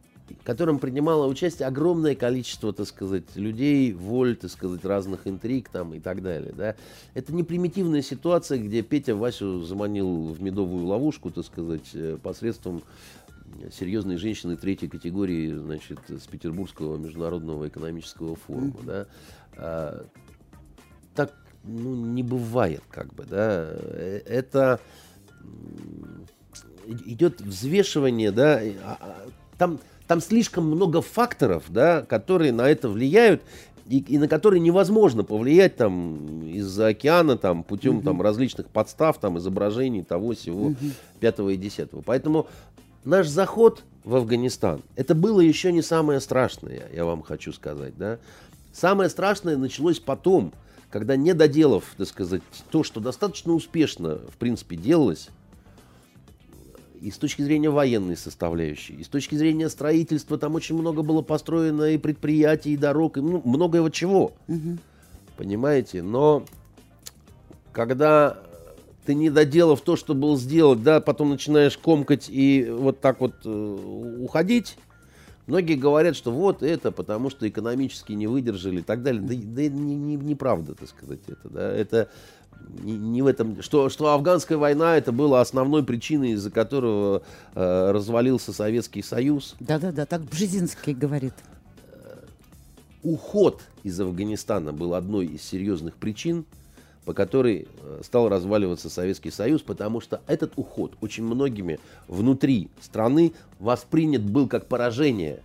котором принимало участие огромное количество, так сказать, людей, воль, так сказать, разных интриг там и так далее, да. Это не примитивная ситуация, где Петя Васю заманил в медовую ловушку, так сказать, э, посредством серьезной женщины третьей категории, значит, с Петербургского международного экономического форума, mm-hmm. да. А, так, ну, не бывает, как бы, да. Э, это идет взвешивание, да, а, а, там там слишком много факторов, да, которые на это влияют, и, и на которые невозможно повлиять там из-за океана, там, путем угу. там, различных подстав, там, изображений того, всего, угу. пятого и десятого. Поэтому наш заход в Афганистан, это было еще не самое страшное, я вам хочу сказать, да. Самое страшное началось потом, когда не доделав, так сказать, то, что достаточно успешно, в принципе, делалось, и с точки зрения военной составляющей, и с точки зрения строительства, там очень много было построено и предприятий, и дорог, и ну, многого чего. Угу. Понимаете? Но когда ты не доделав то, что был сделать, да, потом начинаешь комкать и вот так вот э, уходить, многие говорят, что вот это, потому что экономически не выдержали и так далее. Да, да не, не, неправда, так сказать, это, да, это не, не в этом, что, что афганская война это была основной причиной, из-за которого э, развалился Советский Союз. Да-да-да, так Бжезинский говорит. Э, уход из Афганистана был одной из серьезных причин, по которой э, стал разваливаться Советский Союз, потому что этот уход очень многими внутри страны воспринят был как поражение.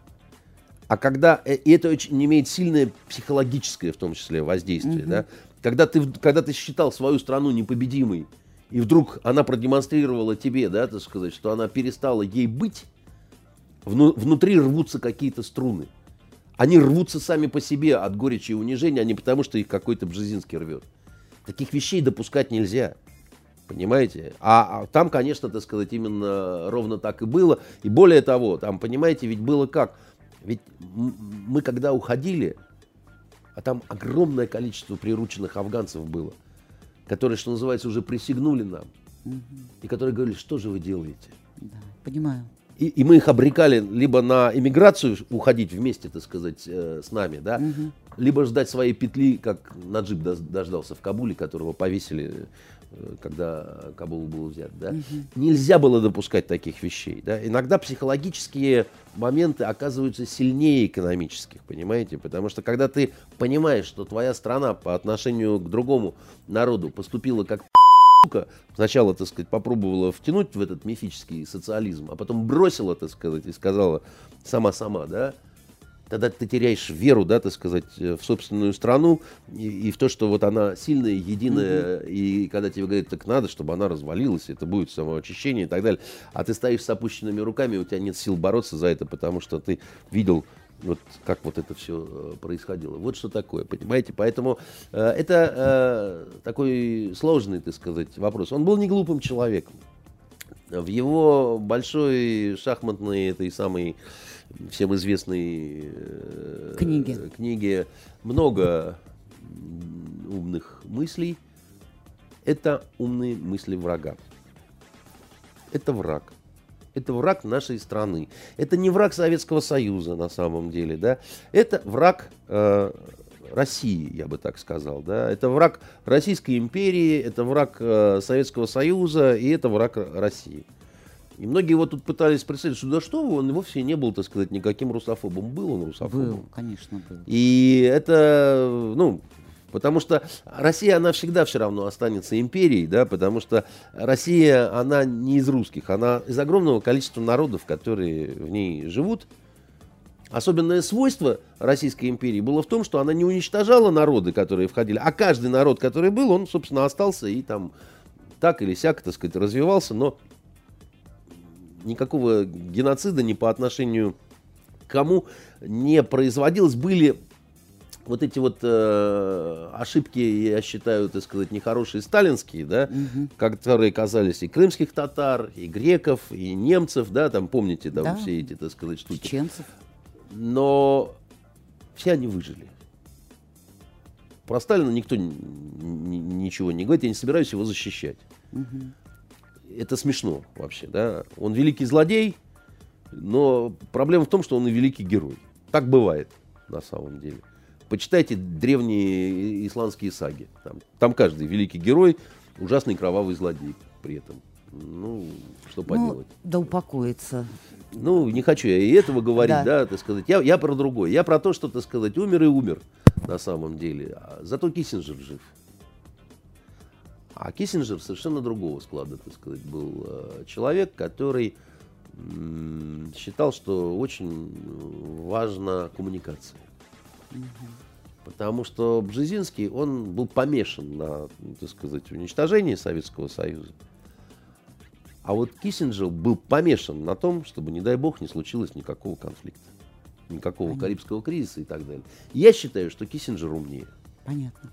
А когда э, и это очень имеет сильное психологическое, в том числе, воздействие, mm-hmm. да, когда ты, когда ты считал свою страну непобедимой, и вдруг она продемонстрировала тебе, да, так сказать, что она перестала ей быть, вну, внутри рвутся какие-то струны. Они рвутся сами по себе от горечи и унижения, а не потому, что их какой-то Бжезинский рвет. Таких вещей допускать нельзя. Понимаете? А, а там, конечно, так сказать, именно ровно так и было. И более того, там, понимаете, ведь было как? Ведь мы когда уходили, а там огромное количество прирученных афганцев было, которые, что называется, уже присягнули нам. Угу. И которые говорили, что же вы делаете? Да, понимаю. и, и мы их обрекали либо на иммиграцию уходить вместе, так сказать, э, с нами, да, угу. либо ждать своей петли, как Наджиб дождался в Кабуле, которого повесили, когда Кабул был взят. Да. Угу. Нельзя было допускать таких вещей. Да. Иногда психологические моменты оказываются сильнее экономических, понимаете? Потому что когда ты понимаешь, что твоя страна по отношению к другому народу поступила как штука сначала, так сказать, попробовала втянуть в этот мифический социализм, а потом бросила, так сказать, и сказала сама-сама, да, тогда ты теряешь веру, да, так сказать, в собственную страну и, и в то, что вот она сильная, единая, mm-hmm. и когда тебе говорят, так надо, чтобы она развалилась, это будет самоочищение и так далее, а ты стоишь с опущенными руками, у тебя нет сил бороться за это, потому что ты видел вот как вот это все э, происходило. Вот что такое, понимаете? Поэтому э, это э, такой сложный, так сказать, вопрос. Он был не глупым человеком. В его большой шахматной этой самой всем известной э, книге. книге много умных мыслей. Это умные мысли врага. Это враг это враг нашей страны. Это не враг Советского Союза на самом деле, да. Это враг э, России, я бы так сказал, да. Это враг Российской империи, это враг э, Советского Союза и это враг России. И многие вот тут пытались представить, что да что вы, он вовсе не был, так сказать, никаким русофобом. Был он русофобом. Был, конечно, был. И это, ну, Потому что Россия, она всегда все равно останется империей, да, потому что Россия, она не из русских, она из огромного количества народов, которые в ней живут. Особенное свойство Российской империи было в том, что она не уничтожала народы, которые входили, а каждый народ, который был, он, собственно, остался и там так или сяк, так сказать, развивался, но никакого геноцида ни по отношению к кому не производилось. Были вот эти вот э, ошибки, я считаю, так сказать, нехорошие сталинские, да, угу. которые казались и крымских татар, и греков, и немцев, да, там помните, да, да. все эти, так сказать, штуки. Чеченцев. Но все они выжили. Про Сталина никто ничего не говорит, я не собираюсь его защищать. Угу. Это смешно вообще, да. Он великий злодей, но проблема в том, что он и великий герой. Так бывает на самом деле. Почитайте древние исландские саги. Там, там каждый великий герой ужасный кровавый злодей при этом. Ну, что ну, поделать. Ну, да упокоится. Ну, не хочу я и этого говорить, да, да так сказать. Я, я про другое. Я про то, что, так сказать, умер и умер на самом деле. А зато Киссинджер жив. А Киссинджер совершенно другого склада, так сказать, был э, человек, который считал, что очень важна коммуникация. Потому что Бжезинский, он был помешан на, так сказать, уничтожении Советского Союза. А вот Киссинджер был помешан на том, чтобы, не дай бог, не случилось никакого конфликта, никакого Понятно. Карибского кризиса и так далее. Я считаю, что Киссинджер умнее. Понятно.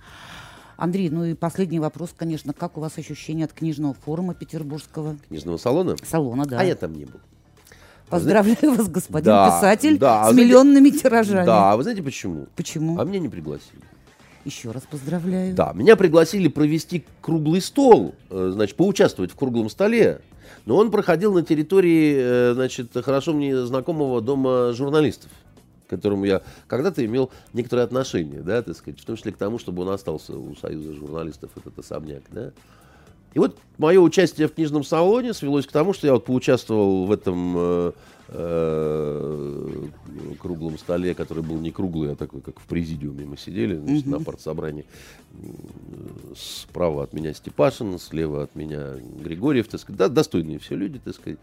Андрей, ну и последний вопрос, конечно. Как у вас ощущения от книжного форума петербургского? Книжного салона? Салона, да. А я там не был. Поздравляю вас, господин да, писатель, да. с а миллионными знаете, тиражами. Да, а вы знаете почему? Почему? А меня не пригласили. Еще раз поздравляю. Да, меня пригласили провести круглый стол, э, значит, поучаствовать в круглом столе. Но он проходил на территории, э, значит, хорошо мне знакомого дома журналистов, которому я когда-то имел некоторое отношение, да, так сказать, в том числе к тому, чтобы он остался у Союза журналистов, этот особняк, да. И вот мое участие в книжном салоне свелось к тому, что я вот поучаствовал в этом э, э, круглом столе, который был не круглый, а такой, как в президиуме мы сидели значит, mm-hmm. на партсобрании. Справа от меня Степашин, слева от меня Григорьев, так сказать, да, достойные все люди, так сказать.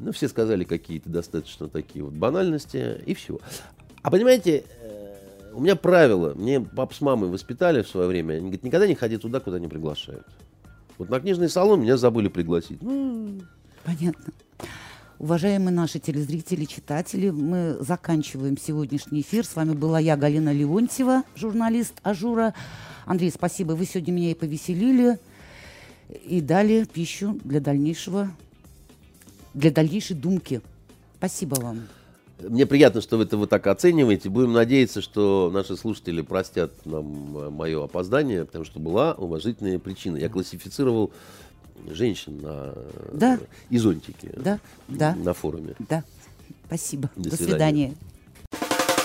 Ну, все сказали какие-то достаточно такие вот банальности, и все. А понимаете, э, у меня правило, мне пап с мамой воспитали в свое время, они говорят, никогда не ходи туда, куда не приглашают. Вот на книжный салон меня забыли пригласить. Ну... Понятно. Уважаемые наши телезрители, читатели, мы заканчиваем сегодняшний эфир. С вами была я, Галина Леонтьева, журналист Ажура. Андрей, спасибо, вы сегодня меня и повеселили, и дали пищу для дальнейшего, для дальнейшей думки. Спасибо вам. Мне приятно, что вы это вот так оцениваете. Будем надеяться, что наши слушатели простят нам мое опоздание, потому что была уважительная причина. Я классифицировал женщин на, Да. и зонтики Да, да, на форуме. да. Спасибо. До До свидания. свидания.